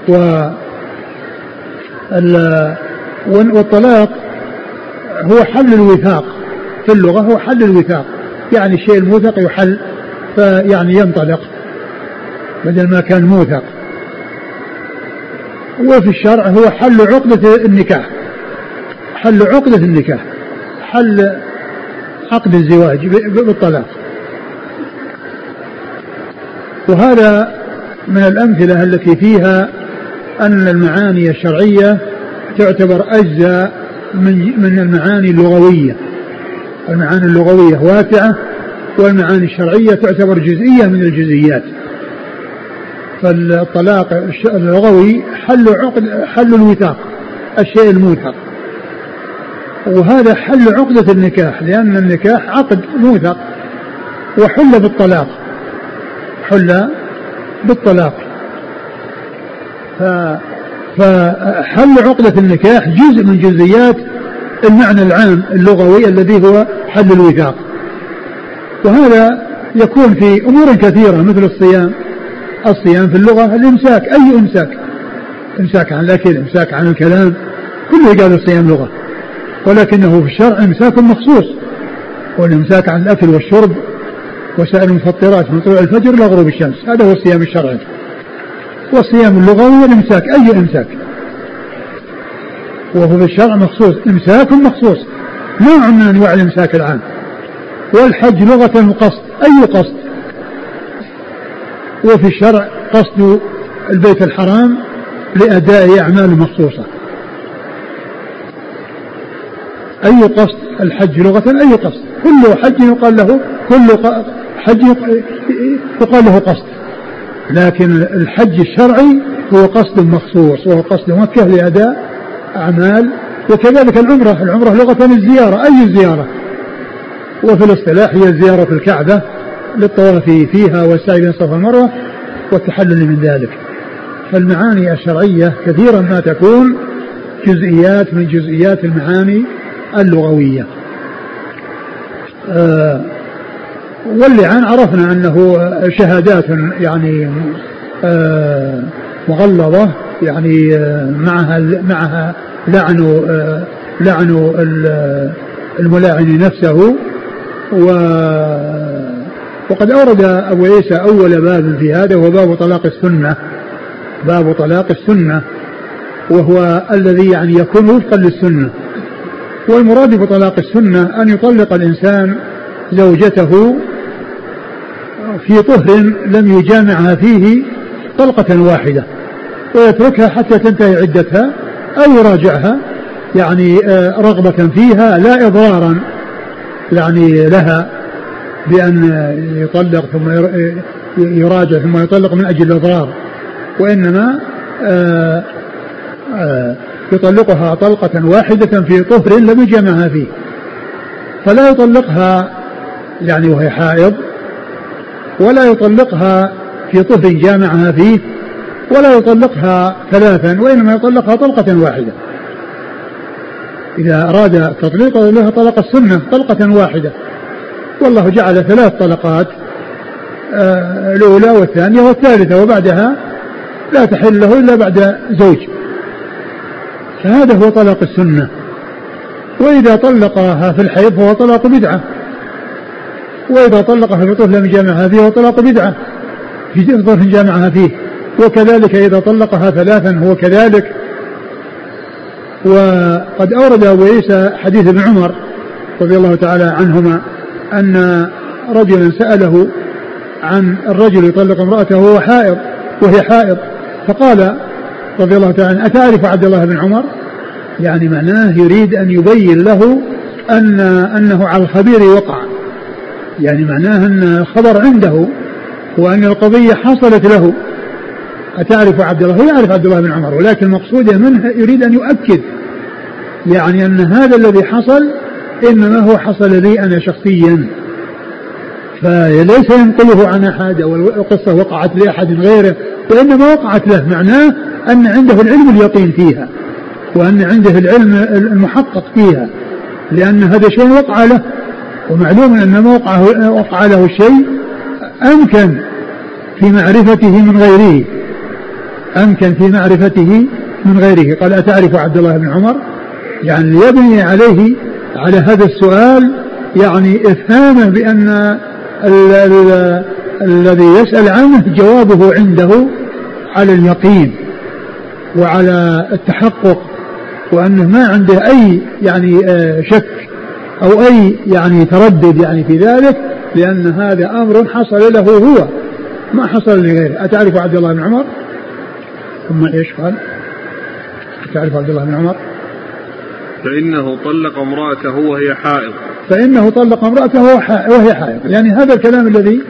و والطلاق هو حل الوثاق في اللغة هو حل الوثاق. يعني الشيء الموثق يحل فيعني ينطلق. بدل ما كان موثق. وفي الشرع هو حل عقدة النكاح. حل عقدة النكاح. حل عقد الزواج بالطلاق. وهذا من الأمثلة التي فيها أن المعاني الشرعية تعتبر أجزاء من من المعاني اللغوية. المعاني اللغوية واسعة والمعاني الشرعية تعتبر جزئية من الجزئيات. فالطلاق اللغوي حل عقد حل الوثاق الشيء الموثق. وهذا حل عقدة النكاح لأن النكاح عقد موثق وحل بالطلاق. حل بالطلاق. فحل عقدة النكاح جزء من جزئيات المعنى العام اللغوي الذي هو حل الوثاق. وهذا يكون في أمور كثيرة مثل الصيام. الصيام في اللغة الإمساك أي إمساك؟ إمساك عن الأكل إمساك عن الكلام كله قال الصيام لغة. ولكنه في الشرع إمساك مخصوص والإمساك عن الأكل والشرب وسائر المفطرات من طلوع الفجر إلى غروب الشمس هذا هو الصيام الشرعي. والصيام اللغوي الإمساك أي إمساك؟ وهو في الشرع مخصوص إمساك مخصوص نوع من أنواع الإمساك العام. والحج لغة وقصد أي قصد؟ وفي الشرع قصد البيت الحرام لأداء أعمال مخصوصة. أي قصد الحج لغة أي قصد. كل حج يقال له كل حج يقال له قصد. لكن الحج الشرعي هو قصد مخصوص وهو قصد مكة لأداء أعمال وكذلك العمرة. العمرة لغة الزيارة. أي زيارة؟ وفي الاصطلاح هي زيارة الكعبة. للطواف فيها والسعي بين الصفا والمروة والتحلل من ذلك. فالمعاني الشرعية كثيرا ما تكون جزئيات من جزئيات المعاني اللغوية. آه واللعان عرفنا أنه شهادات يعني آه، مغلظة يعني آه، معها معها لعن لعن الملاعن نفسه و وقد أورد أبو عيسى أول باب في هذا وهو باب طلاق السنة. باب طلاق السنة. وهو الذي يعني يكون وفقا للسنة. والمراد بطلاق السنة أن يطلق الإنسان زوجته في طهر لم يجامعها فيه طلقة واحدة ويتركها حتى تنتهي عدتها أو يراجعها يعني آه، رغبة فيها لا إضرارا يعني لها. بأن يطلق ثم يراجع ثم يطلق من أجل الإضرار وإنما آه، آه، يطلقها طلقة واحدة في طهر لم يجمعها فيه. فلا يطلقها يعني وهي حائض ولا يطلقها في طهر جامعها فيه ولا يطلقها ثلاثا وإنما يطلقها طلقة واحدة. إذا أراد تطليق لها طلق السنة طلقة واحدة. والله جعل ثلاث طلقات آه، الأولى والثانية والثالثة وبعدها لا تحل له إلا بعد زوج. فهذا هو طلاق السنة. وإذا طلقها في الحيض فهو طلاق بدعة. وإذا طلقها في الطفل لم يجامعها فيه هو طلاق بدعة. في طفل جامعها فيه. وكذلك إذا طلقها ثلاثا هو كذلك. وقد أورد أبو عيسى حديث ابن عمر رضي الله تعالى عنهما أن رجلا سأله عن الرجل يطلق امرأته وهو حائض وهي حائض فقال رضي الله تعالى عنه أتعرف عبد الله بن عمر؟ يعني معناه يريد أن يبين له أن أنه على الخبير وقع. يعني معناه أن الخبر عنده وأن القضية حصلت له. أتعرف عبد الله؟ هو يعرف عبد الله بن عمر ولكن مقصوده منه يريد أن يؤكد. يعني أن هذا الذي حصل إنما هو حصل لي أنا شخصيا. فليس ينقله عن أحد والقصة وقعت لأحد غيره وإنما وقعت له معناه أن عنده العلم اليقين فيها وأن عنده العلم المحقق فيها لأن هذا شيء وقع له. ومعلوم أن ما وقع, وقع له الشيء أمكن في معرفته من غيره. أمكن في معرفته من غيره. قال أتعرف عبد الله بن عمر؟ يعني ليبني عليه على هذا السؤال يعني إفهامه بأن ال ال الذي يسأل عنه جوابه عنده على اليقين وعلى التحقق وأنه ما عنده أي يعني آه، شك أو أي يعني تردد يعني في ذلك لأن هذا أمر حصل له هو ما حصل لغيره. أتعرف عبد الله بن عمر؟ ثم إيش قال؟ تعرف عبد الله بن عمر؟ فإنه طلق امرأته وهي حائض. فإنه طلق امرأته وهي حائض. يعني هذا الكلام الذي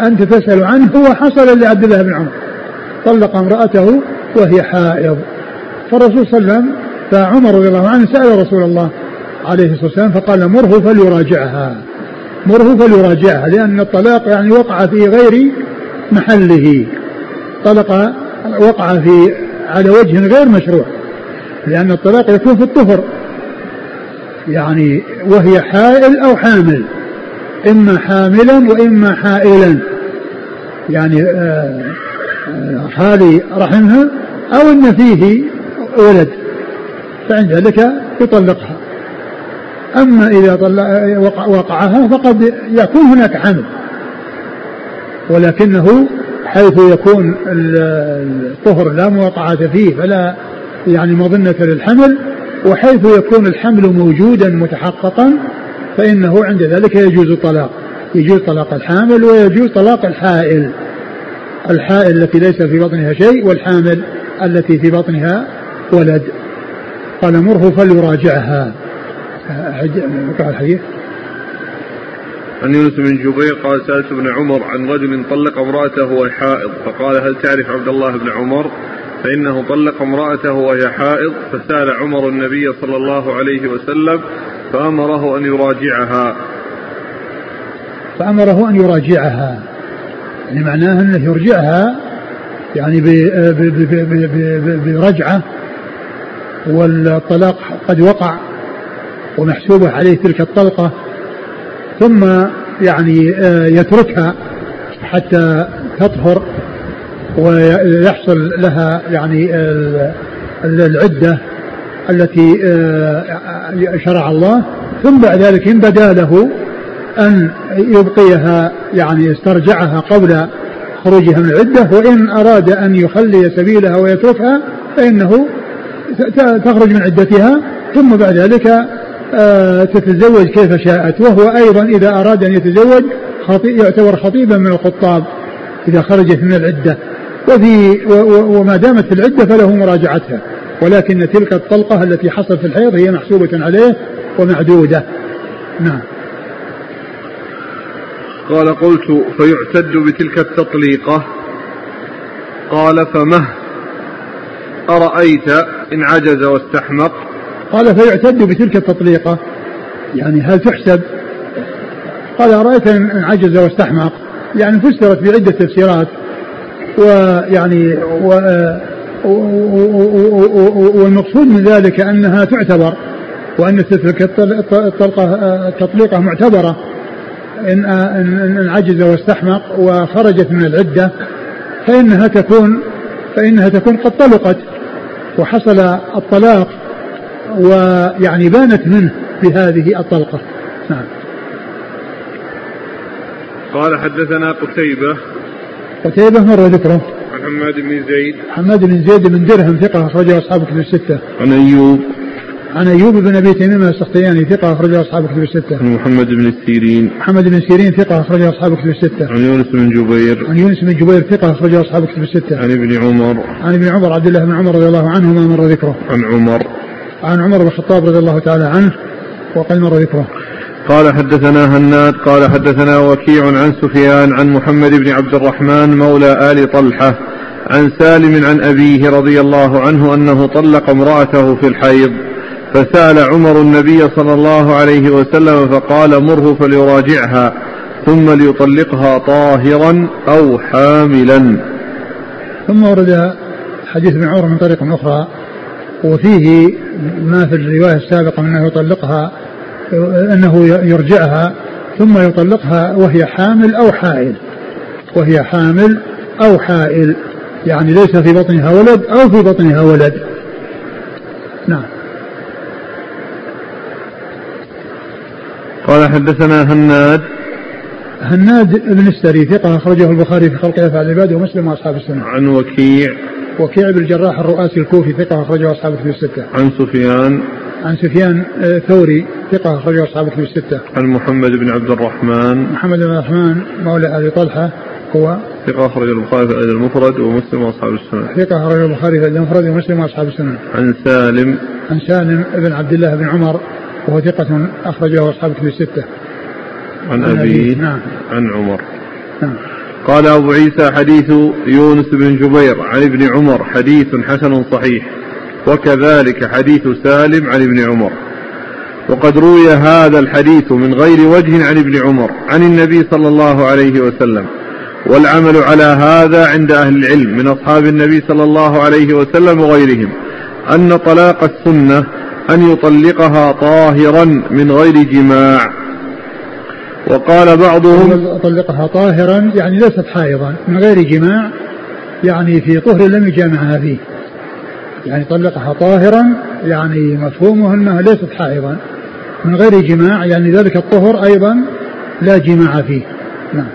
أنت تسأل عنه هو حصل لعبد الله بن عمر. طلق امرأته وهي حائض. فالرسول صلى الله عليه وسلم فعمر رضي الله عنه سأل رسول الله عليه الصلاة والسلام فقال مره فليراجعها. مره فليراجعها لأن الطلاق يعني وقع في غير محله. طلق وقع في على وجه غير مشروع. لأن الطلاق يكون في الطهر. يعني وهي حائل أو حامل. إما حاملا وإما حائلا. يعني آه، آه، حالي رحمها أو أن فيه ولد. فعند ذلك يطلقها. أما إذا وقعها فقد يكون هناك حمل ولكنه حيث يكون الطهر لا مواقعة فيه فلا يعني مظنة للحمل وحيث يكون الحمل موجودا متحققا فإنه عند ذلك يجوز الطلاق. يجوز طلاق الحامل ويجوز طلاق الحائل. الحائل التي ليس في بطنها شيء والحامل التي في بطنها ولد. قال مره فليراجعها. الحديث. عن يونس بن جبير قال سألت ابن عمر عن رجل طلق امرأته وهي حائض فقال هل تعرف عبد الله بن عمر؟ فإنه طلق امرأته وهي حائض فسأل عمر النبي صلى الله عليه وسلم فأمره أن يراجعها. فأمره أن يراجعها. يعني معناه أنه يرجعها يعني برجعة والطلاق قد وقع ومحسوبة عليه تلك الطلقة ثم يعني آه، يتركها حتى تطهر. ويحصل لها يعني العدة التي آه، شرع الله. ثم بعد ذلك إن بدا له أن يبقيها يعني يسترجعها قبل خروجها من العدة وإن أراد أن يخلي سبيلها ويتركها فإنه تخرج من عدتها. ثم بعد ذلك آه، تتزوج كيف شاءت. وهو أيضا إذا أراد أن يتزوج يعتبر خطيبا من الخطاب إذا خرجت من العدة. وفي وما دامت في العدة فله مراجعتها. ولكن تلك الطلقة التي حصلت في الحيض هي محسوبة عليه ومعدودة. نعم. قال قلت فيعتد بتلك التطليقة. قال فمه. أرأيت إن عجز واستحمق؟ قال فيعتد بتلك التطليقة. يعني هل تحسب؟ قال أرأيت إن عجز واستحمق؟ يعني فسرت بعدة تفسيرات. ويعني و والمقصود من ذلك أنها تعتبر وأن تلك الطلقة التطليقة معتبرة إن, إن عجز واستحمق وخرجت من العدة فإنها تكون فإنها تكون قد طلقت وحصل الطلاق ويعني بانت منه بهذه الطلقة. نعم. قال حدثنا قتيبة قتيبة مر ذكره عن حماد بن زيد. حماد بن زيد بن درهم ثقة أخرجه أصحاب كتب الستة. عن أيوب. عن أيوب بن أبي تميم السختياني ثقة أخرجه أصحاب كتب الستة. عن محمد بن سيرين. محمد بن سيرين ثقة أخرجه أصحاب كتب الستة. عن يونس بن جبير. عن يونس بن جبير ثقة أخرجه أصحاب كتب الستة. عن ابن عمر. عن ابن عمر عبد الله بن عمر رضي الله عنهما مر ذكره عن عمر. عن عمر بن الخطاب رضي الله تعالى عنه وقد مر ذكره قال حدثنا هناد قال حدثنا وكيع عن سفيان عن محمد بن عبد الرحمن مولى آل طلحة عن سالم عن أبيه رضي الله عنه أنه طلق امرأته في الحيض فسأل عمر النبي صلى الله عليه وسلم فقال مره فليراجعها ثم ليطلقها طاهرا أو حاملا. ثم ورد حديث ابن عمر من طريق أخرى وفيه ما في الرواية السابقة من أنه يطلقها أنه يرجعها ثم يطلقها وهي حامل أو حائل. وهي حامل أو حائل. يعني ليس في بطنها ولد أو في بطنها ولد. نعم. قال حدثنا هناد. هناد بن السري ثقة أخرجه البخاري في خلق أفعال العباد ومسلم وأصحاب السنة. عن وكيع. وكيع بن الجراح الرؤاسي الكوفي ثقة أخرجه أصحاب الكتب الستة. عن سفيان. عن سفيان آه، ثوري ثقة أخرجه أصحاب الكتب الستة. عن محمد بن عبد الرحمن محمد بن عبد الرحمن مولى أبي طلحة هو ثقة أخرج البخاري في الأدب المفرد ومسلم وأصحاب السنة. ثقة أخرج البخاري في الأدب المفرد ومسلم وأصحاب السنة. عن سالم عن سالم بن عبد الله بن عمر وهو ثقة أخرجه أصحاب الكتب الستة. عن أبيه نعم عن عمر نعم قال أبو عيسى حديث يونس بن جبير عن ابن عمر حديث حسن صحيح وكذلك حديث سالم عن ابن عمر. وقد روي هذا الحديث من غير وجه عن ابن عمر عن النبي صلى الله عليه وسلم. والعمل على هذا عند أهل العلم من أصحاب النبي صلى الله عليه وسلم وغيرهم أن طلاق السنة أن يطلقها طاهرا من غير جماع. وقال بعضهم طلقها طاهرا يعني ليست حائضا من غير جماع يعني في طهر لم يجامعها فيه. يعني طلقها طاهرا يعني مفهومه أنها ليست حائضا. من غير جماع يعني ذلك الطهر أيضا لا جماع فيه. نعم.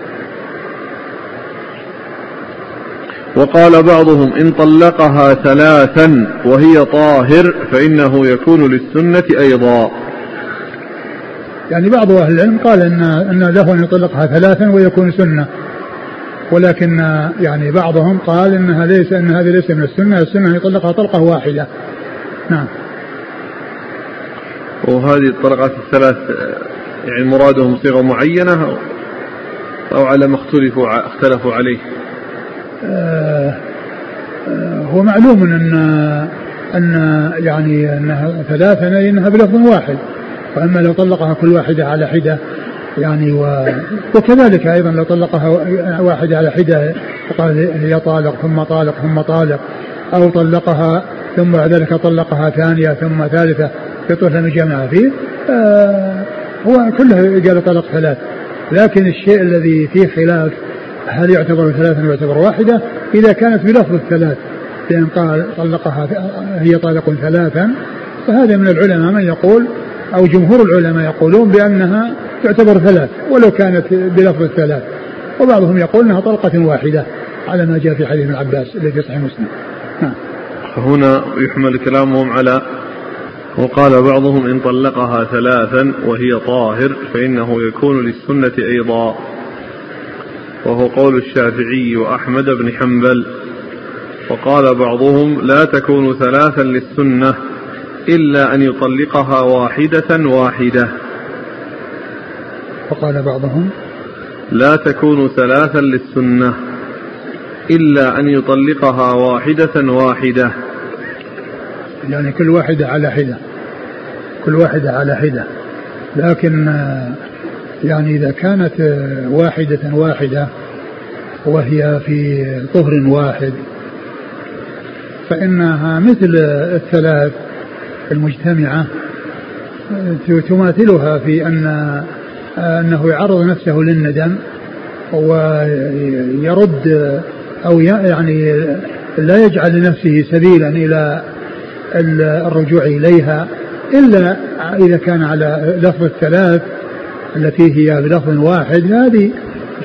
وقال بعضهم إن طلقها ثلاثا وهي طاهر فإنه يكون للسنة أيضا. يعني بعض أهل العلم قال أن أن له أن يطلقها ثلاثا ويكون سنة. ولكن يعني بعضهم قال انها ليس إن هذه ليس من السنة، السنة أن يطلقها طلقة واحدة. نعم. وهذه الطلقات الثلاث يعني مرادهم صيغة معينة أو على ما اختلفوا اختلفوا عليه؟ آه آه هو معلوم ان إن يعني إنها ثلاثة إنها بلفظ واحد وأما لو طلقها كل واحدة على حدة يعني و... وكذلك أيضا لو طلقها واحدة على حدة وقال هي طالق ثم طالق ثم طالق. أو طلقها ثم بعد ذلك طلقها ثانية ثم ثالثة يطول لم يجمع فيه. آه هو كله قال طلق ثلاث. لكن الشيء الذي فيه خلاف هل يعتبر ثلاثا ويعتبر واحدة؟ إذا كانت بلفظ الثلاث لأن قال طلقها هي طالق ثلاثا فهذا من العلماء من يقول أو جمهور العلماء يقولون بأنها تعتبر ثلاث ولو كانت بلفظ الثلاث وبعضهم يقول أنها طلقة واحدة على ما جاء في حديث ابن عباس الذي في صحيح مسلم. نعم. هنا يحمل كلامهم على وقال بعضهم إن طلقها ثلاثا وهي طاهر فإنه يكون للسنة أيضا. وهو قول الشافعي وأحمد بن حنبل. وقال بعضهم لا تكون ثلاثا للسنة. إلا أن يطلقها واحدة واحدة. وقال بعضهم لا تكون ثلاثا للسنة إلا أن يطلقها واحدة واحدة. يعني كل واحدة على حدة. كل واحدة على حدة. لكن يعني إذا كانت واحدة واحدة وهي في طهر واحد فإنها مثل الثلاث المجتمعة تماثلها في أن أنه يعرض نفسه للندم ويرد أو يعني لا يجعل لنفسه سبيلا إلى الرجوع إليها إلا إذا كان على لفظ الثلاث التي هي بلفظ واحد. هذه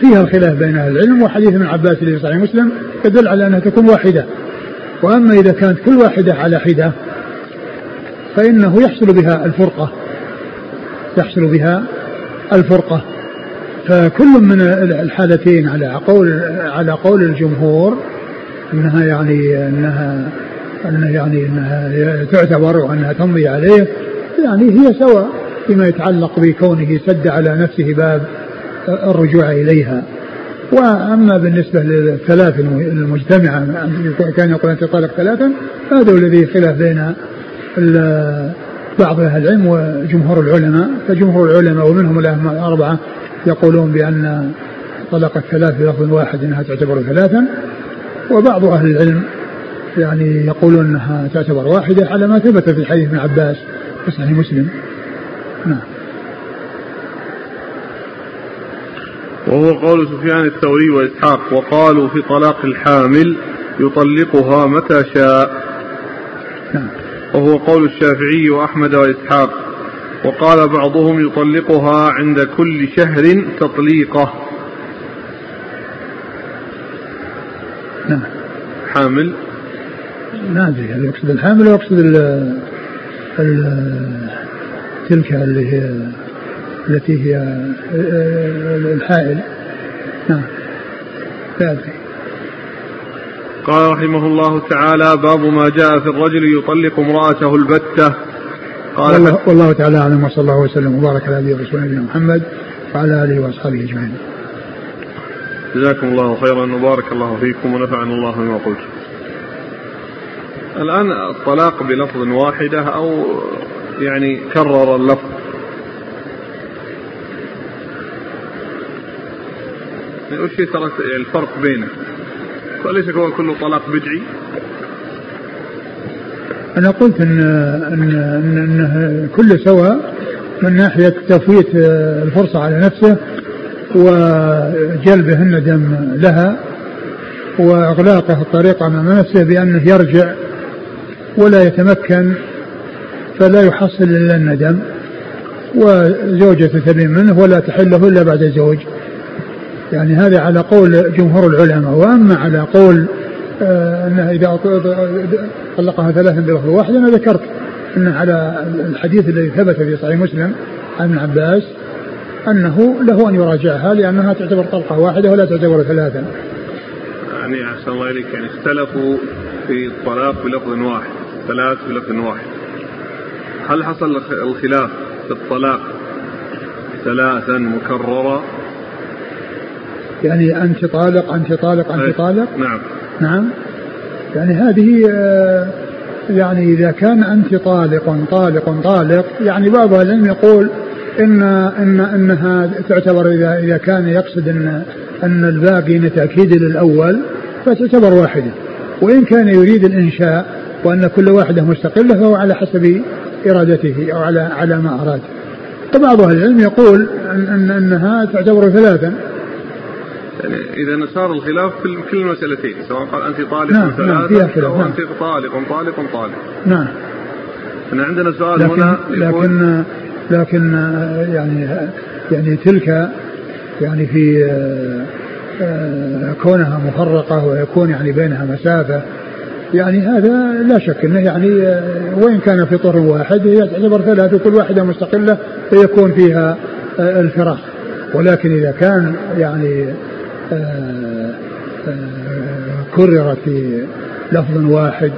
فيها الخلاف بين أهل العلم وحديث ابن عباس في صحيح مسلم يدل على أنها تكون واحدة. وأما إذا كانت كل واحدة على حدة فإنه يحصل بها الفرقة. يحصل بها الفرقة. فكل من الحالتين على قول على قول الجمهور إنها يعني انها إنها يعني إنها تعتبر وأنها تمضي عليه يعني هي سواء فيما يتعلق بكونه سد على نفسه باب الرجوع إليها. وأما بالنسبة للثلاث المجتمعة كان يقول أنت طالق ثلاثا هذا الذي خلاف بين بعض أهل العلم وجمهور العلماء فجمهور العلماء ومنهم الأئمة الأربعة يقولون بأن طلاق الثلاث بلفظ واحد إنها تعتبر ثلاثا وبعض أهل العلم يعني يقولون إنها تعتبر واحدة على ما ثبت في حديث ابن عباس في صحيح مسلم. نعم. وهو قول سفيان الثوري وإسحاق وقالوا في طلاق الحامل يطلقها متى شاء. نعم. وهو قول الشافعي وأحمد وإسحاق. وقال بعضهم يطلقها عند كل شهر تطليقة. نعم. حامل. ما أدري هل يقصد الحامل ويقصد ال ال تلك اللي هي التي هي الحائل. نعم. لا أدري. قال رحمه الله تعالى باب ما جاء في الرجل يطلق امرأته البتة قال والله, والله تعالى أعلم وصلى الله وسلم وبارك على نبينا ورسوله نبينا محمد وعلى آله وأصحابه أجمعين. جزاكم الله خيرا وبارك الله فيكم ونفعنا الله بما قلت. الآن الطلاق بلفظ واحدة أو يعني كرر اللفظ وش ترى الفرق بينه؟ فليس هو كله طلاق بدعي؟ أنا قلت إن إن إن إنه كله سواء من ناحية تفويت الفرصة على نفسه وجلبه الندم لها وإغلاقه الطريق أمام نفسه بأنه يرجع ولا يتمكن فلا يحصل إلا الندم وزوجة تبين منه ولا تحله إلا بعد زوج يعني هذا على قول جمهور العلماء وأما على قول آه أنه إذا طلقها ثلاثا بلفظ واحد أنا ذكرت أن على الحديث الذي ثبت في صحيح مسلم عن ابن عباس أنه له أن يراجعها لأنها تعتبر طلقة واحدة ولا تعتبر ثلاثا. يعني أحسن الله إليك يعني اختلفوا في الطلاق بلفظ واحد ثلاث بلفظ واحد. هل حصل الخلاف في الطلاق ثلاثا مكررة؟ يعني أنت طالق أنت طالق أنت طالق نعم. نعم. يعني هذه آه، يعني إذا كان أنت طالق طالق طالق يعني بعض العلم يقول إن إن إنها تعتبر إذا إذا كان يقصد أن أن الباقي تأكيد للأول فتعتبر واحدة. وإن كان يريد الإنشاء وأن كل واحدة مستقلة فهو على حسب إرادته أو على على ما أراد. فبعض أهل العلم يقول أن أنها تعتبر ثلاثا. يعني إذا صار الخلاف في كل المسألتين سواء قال أنت طالق نعم نعم فيها خلاف نعم. أنت طالق طالق طالق. نعم. إحنا عندنا سؤال لكن هنا لكن لكن يعني يعني تلك يعني في آه، كونها مفرقة ويكون يعني بينها مسافة يعني هذا لا شك إنه يعني آه، وإن كان في طهر واحد يعتبر ثلاثة كل واحدة مستقلة فيكون فيها آه، الفراق ولكن إذا كان يعني كررت في لفظ واحد.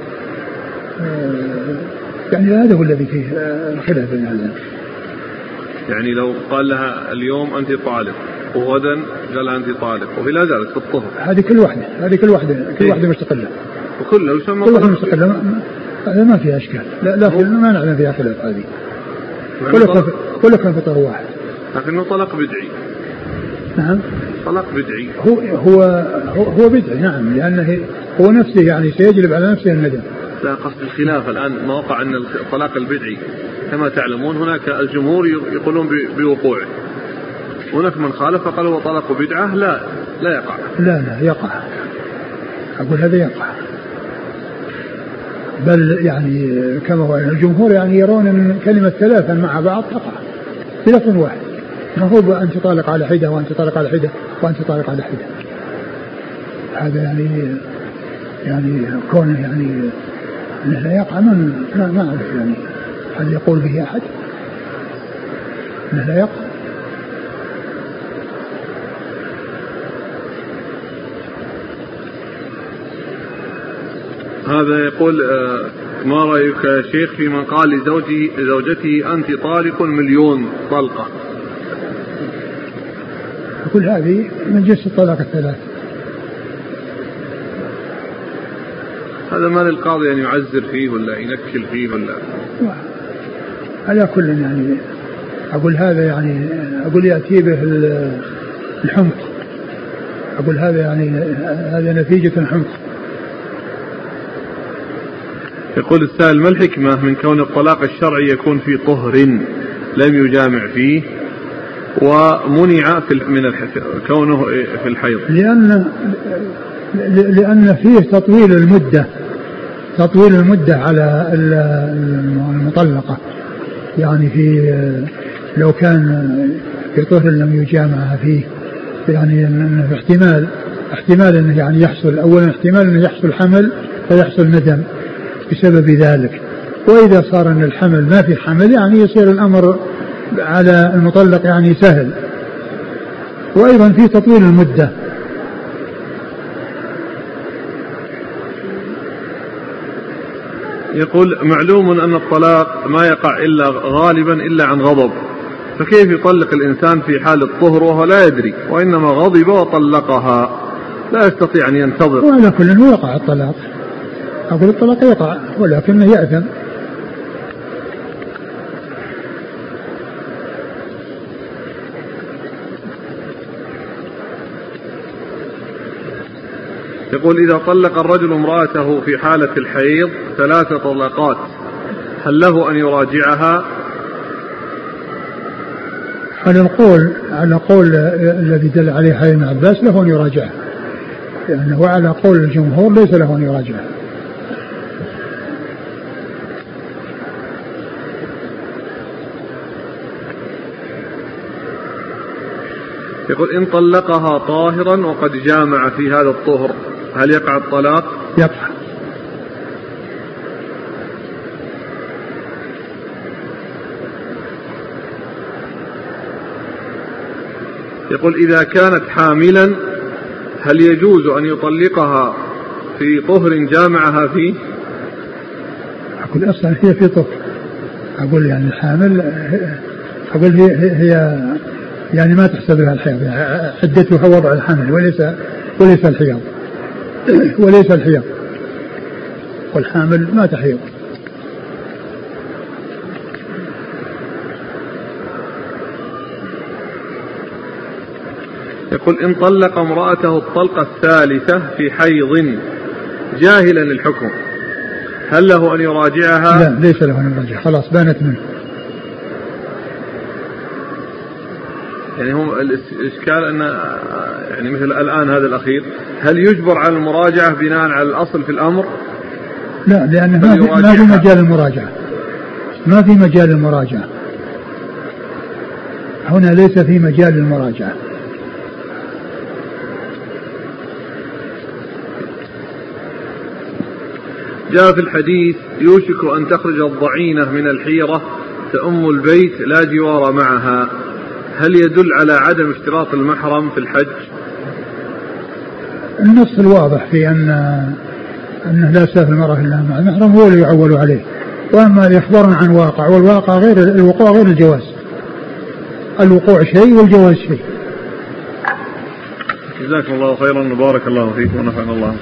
يعني هذا هو الذي فيه الخلاف بين أهل يعني لو قال لها اليوم أنت طالق وغدا قال أنت طالق وهي لا زالت في الطهر. هذه كل واحدة هذه كل واحدة كل واحدة مستقلة. وكلها يسمى كل واحدة مستقلة. هذا ما فيها إشكال. لا لا في ما نعلم فيها خلاف هذه. كلها كان في طهر واحد. لكنه طلاق بدعي. نعم. طلاق بدعي. هو هو هو بدعي نعم لأنه هو نفسه يعني سيجلب على نفسه الندم. لا قصد الخلاف الآن ما وقع أن الطلاق البدعي كما تعلمون هناك الجمهور يقولون بوقوعه. هناك من خالف فقال هو طلاق بدعة لا لا يقع. لا لا يقع. أقول هذا يقع. بل يعني كما هو الجمهور يعني يرون أن كلمة ثلاثا مع بعض تقع. بلفظ واحد. ما هو أنت طالق على حدة وأنت طالق على حدة وأنت طالق على حدة. هذا يعني يعني كونه يعني أنه لا يقع ما ما أعرف يعني هل يقول به أحد؟ أنه لا يقع. هذا يقول آه، ما رأيك يا شيخ في من قال لزوجي زوجته أنت طالق مليون طلقة؟ يقول هذه من جنس الطلاق الثلاث. هذا ما للقاضي أن يعزر فيه ولا ينكل فيه ولا؟ على كل يعني أقول هذا يعني أقول يأتي به الحمق. أقول هذا يعني هذا نتيجة الحمق يقول السائل ما الحكمة من كون الطلاق الشرعي يكون في طهر لم يجامع فيه؟ ومنع في من كونه في الحيض. لأن لأن فيه تطويل المدة تطويل المدة على المطلقة. يعني في لو كان في طهر لم يجامع فيه يعني انه احتمال احتمال إنه يعني يحصل اولا احتمال إنه يحصل حمل فيحصل ندم بسبب ذلك. وإذا صار إن الحمل ما في حمل يعني يصير الأمر على المطلق يعني سهل. وأيضا في تطويل المدة. يقول معلوم أن الطلاق ما يقع إلا غالبا إلا عن غضب. فكيف يطلق الإنسان في حال الطهر وهو لا يدري؟ وإنما غضب وطلقها. لا يستطيع أن ينتظر. وعلى كل يقع الطلاق. أقول الطلاق يقع ولكنه يأثم. يقول إذا طلق الرجل امرأته في حالة الحيض ثلاث طلقات هل له أن يراجعها؟ على القول على قول الذي دل عليه حديث ابن عباس له أن يراجعها يعني وعلى قول الجمهور ليس له أن يراجعها يقول إن طلقها طاهرا وقد جامع في هذا الطهر هل يقع الطلاق؟ يقع يقول إذا كانت حاملا هل يجوز أن يطلقها في طهر جامعها فيه؟ أقول أصلا هي في طهر أقول يعني الحامل أقول هي, هي يعني ما تحسب لها الحيض يعني عدتها وضع الحمل وليس وليس الحيض وليس الحيض. والحامل ما تحيض. يقول إن طلق امرأته الطلقة الثالثة في حيض جاهلا الحكم هل له أن يراجعها؟ لا ليس له أن يراجعها خلاص بانت منه. يعني هم الإشكال أن يعني مثل الآن هذا الأخير هل يجبر على المراجعة بناء على الأصل في الأمر؟ لا لأنه ما في, ما في مجال المراجعة. ما في مجال المراجعة. هنا ليس في مجال المراجعة. جاء في الحديث يوشك أن تخرج الضعينة من الحيرة تأم البيت لا جوار معها. هل يدل على عدم اشتراط المحرم في الحج؟ النص الواضح في أن أنه لا تسافر المرأة إلا مع المحرم هو اللي يعول عليه. وأما إخبار عن واقع والواقع غير الوقوع غير الجواز. الوقوع شيء والجواز شيء. جزاكم الله خيرا وبارك الله فيكم ونفعنا الله.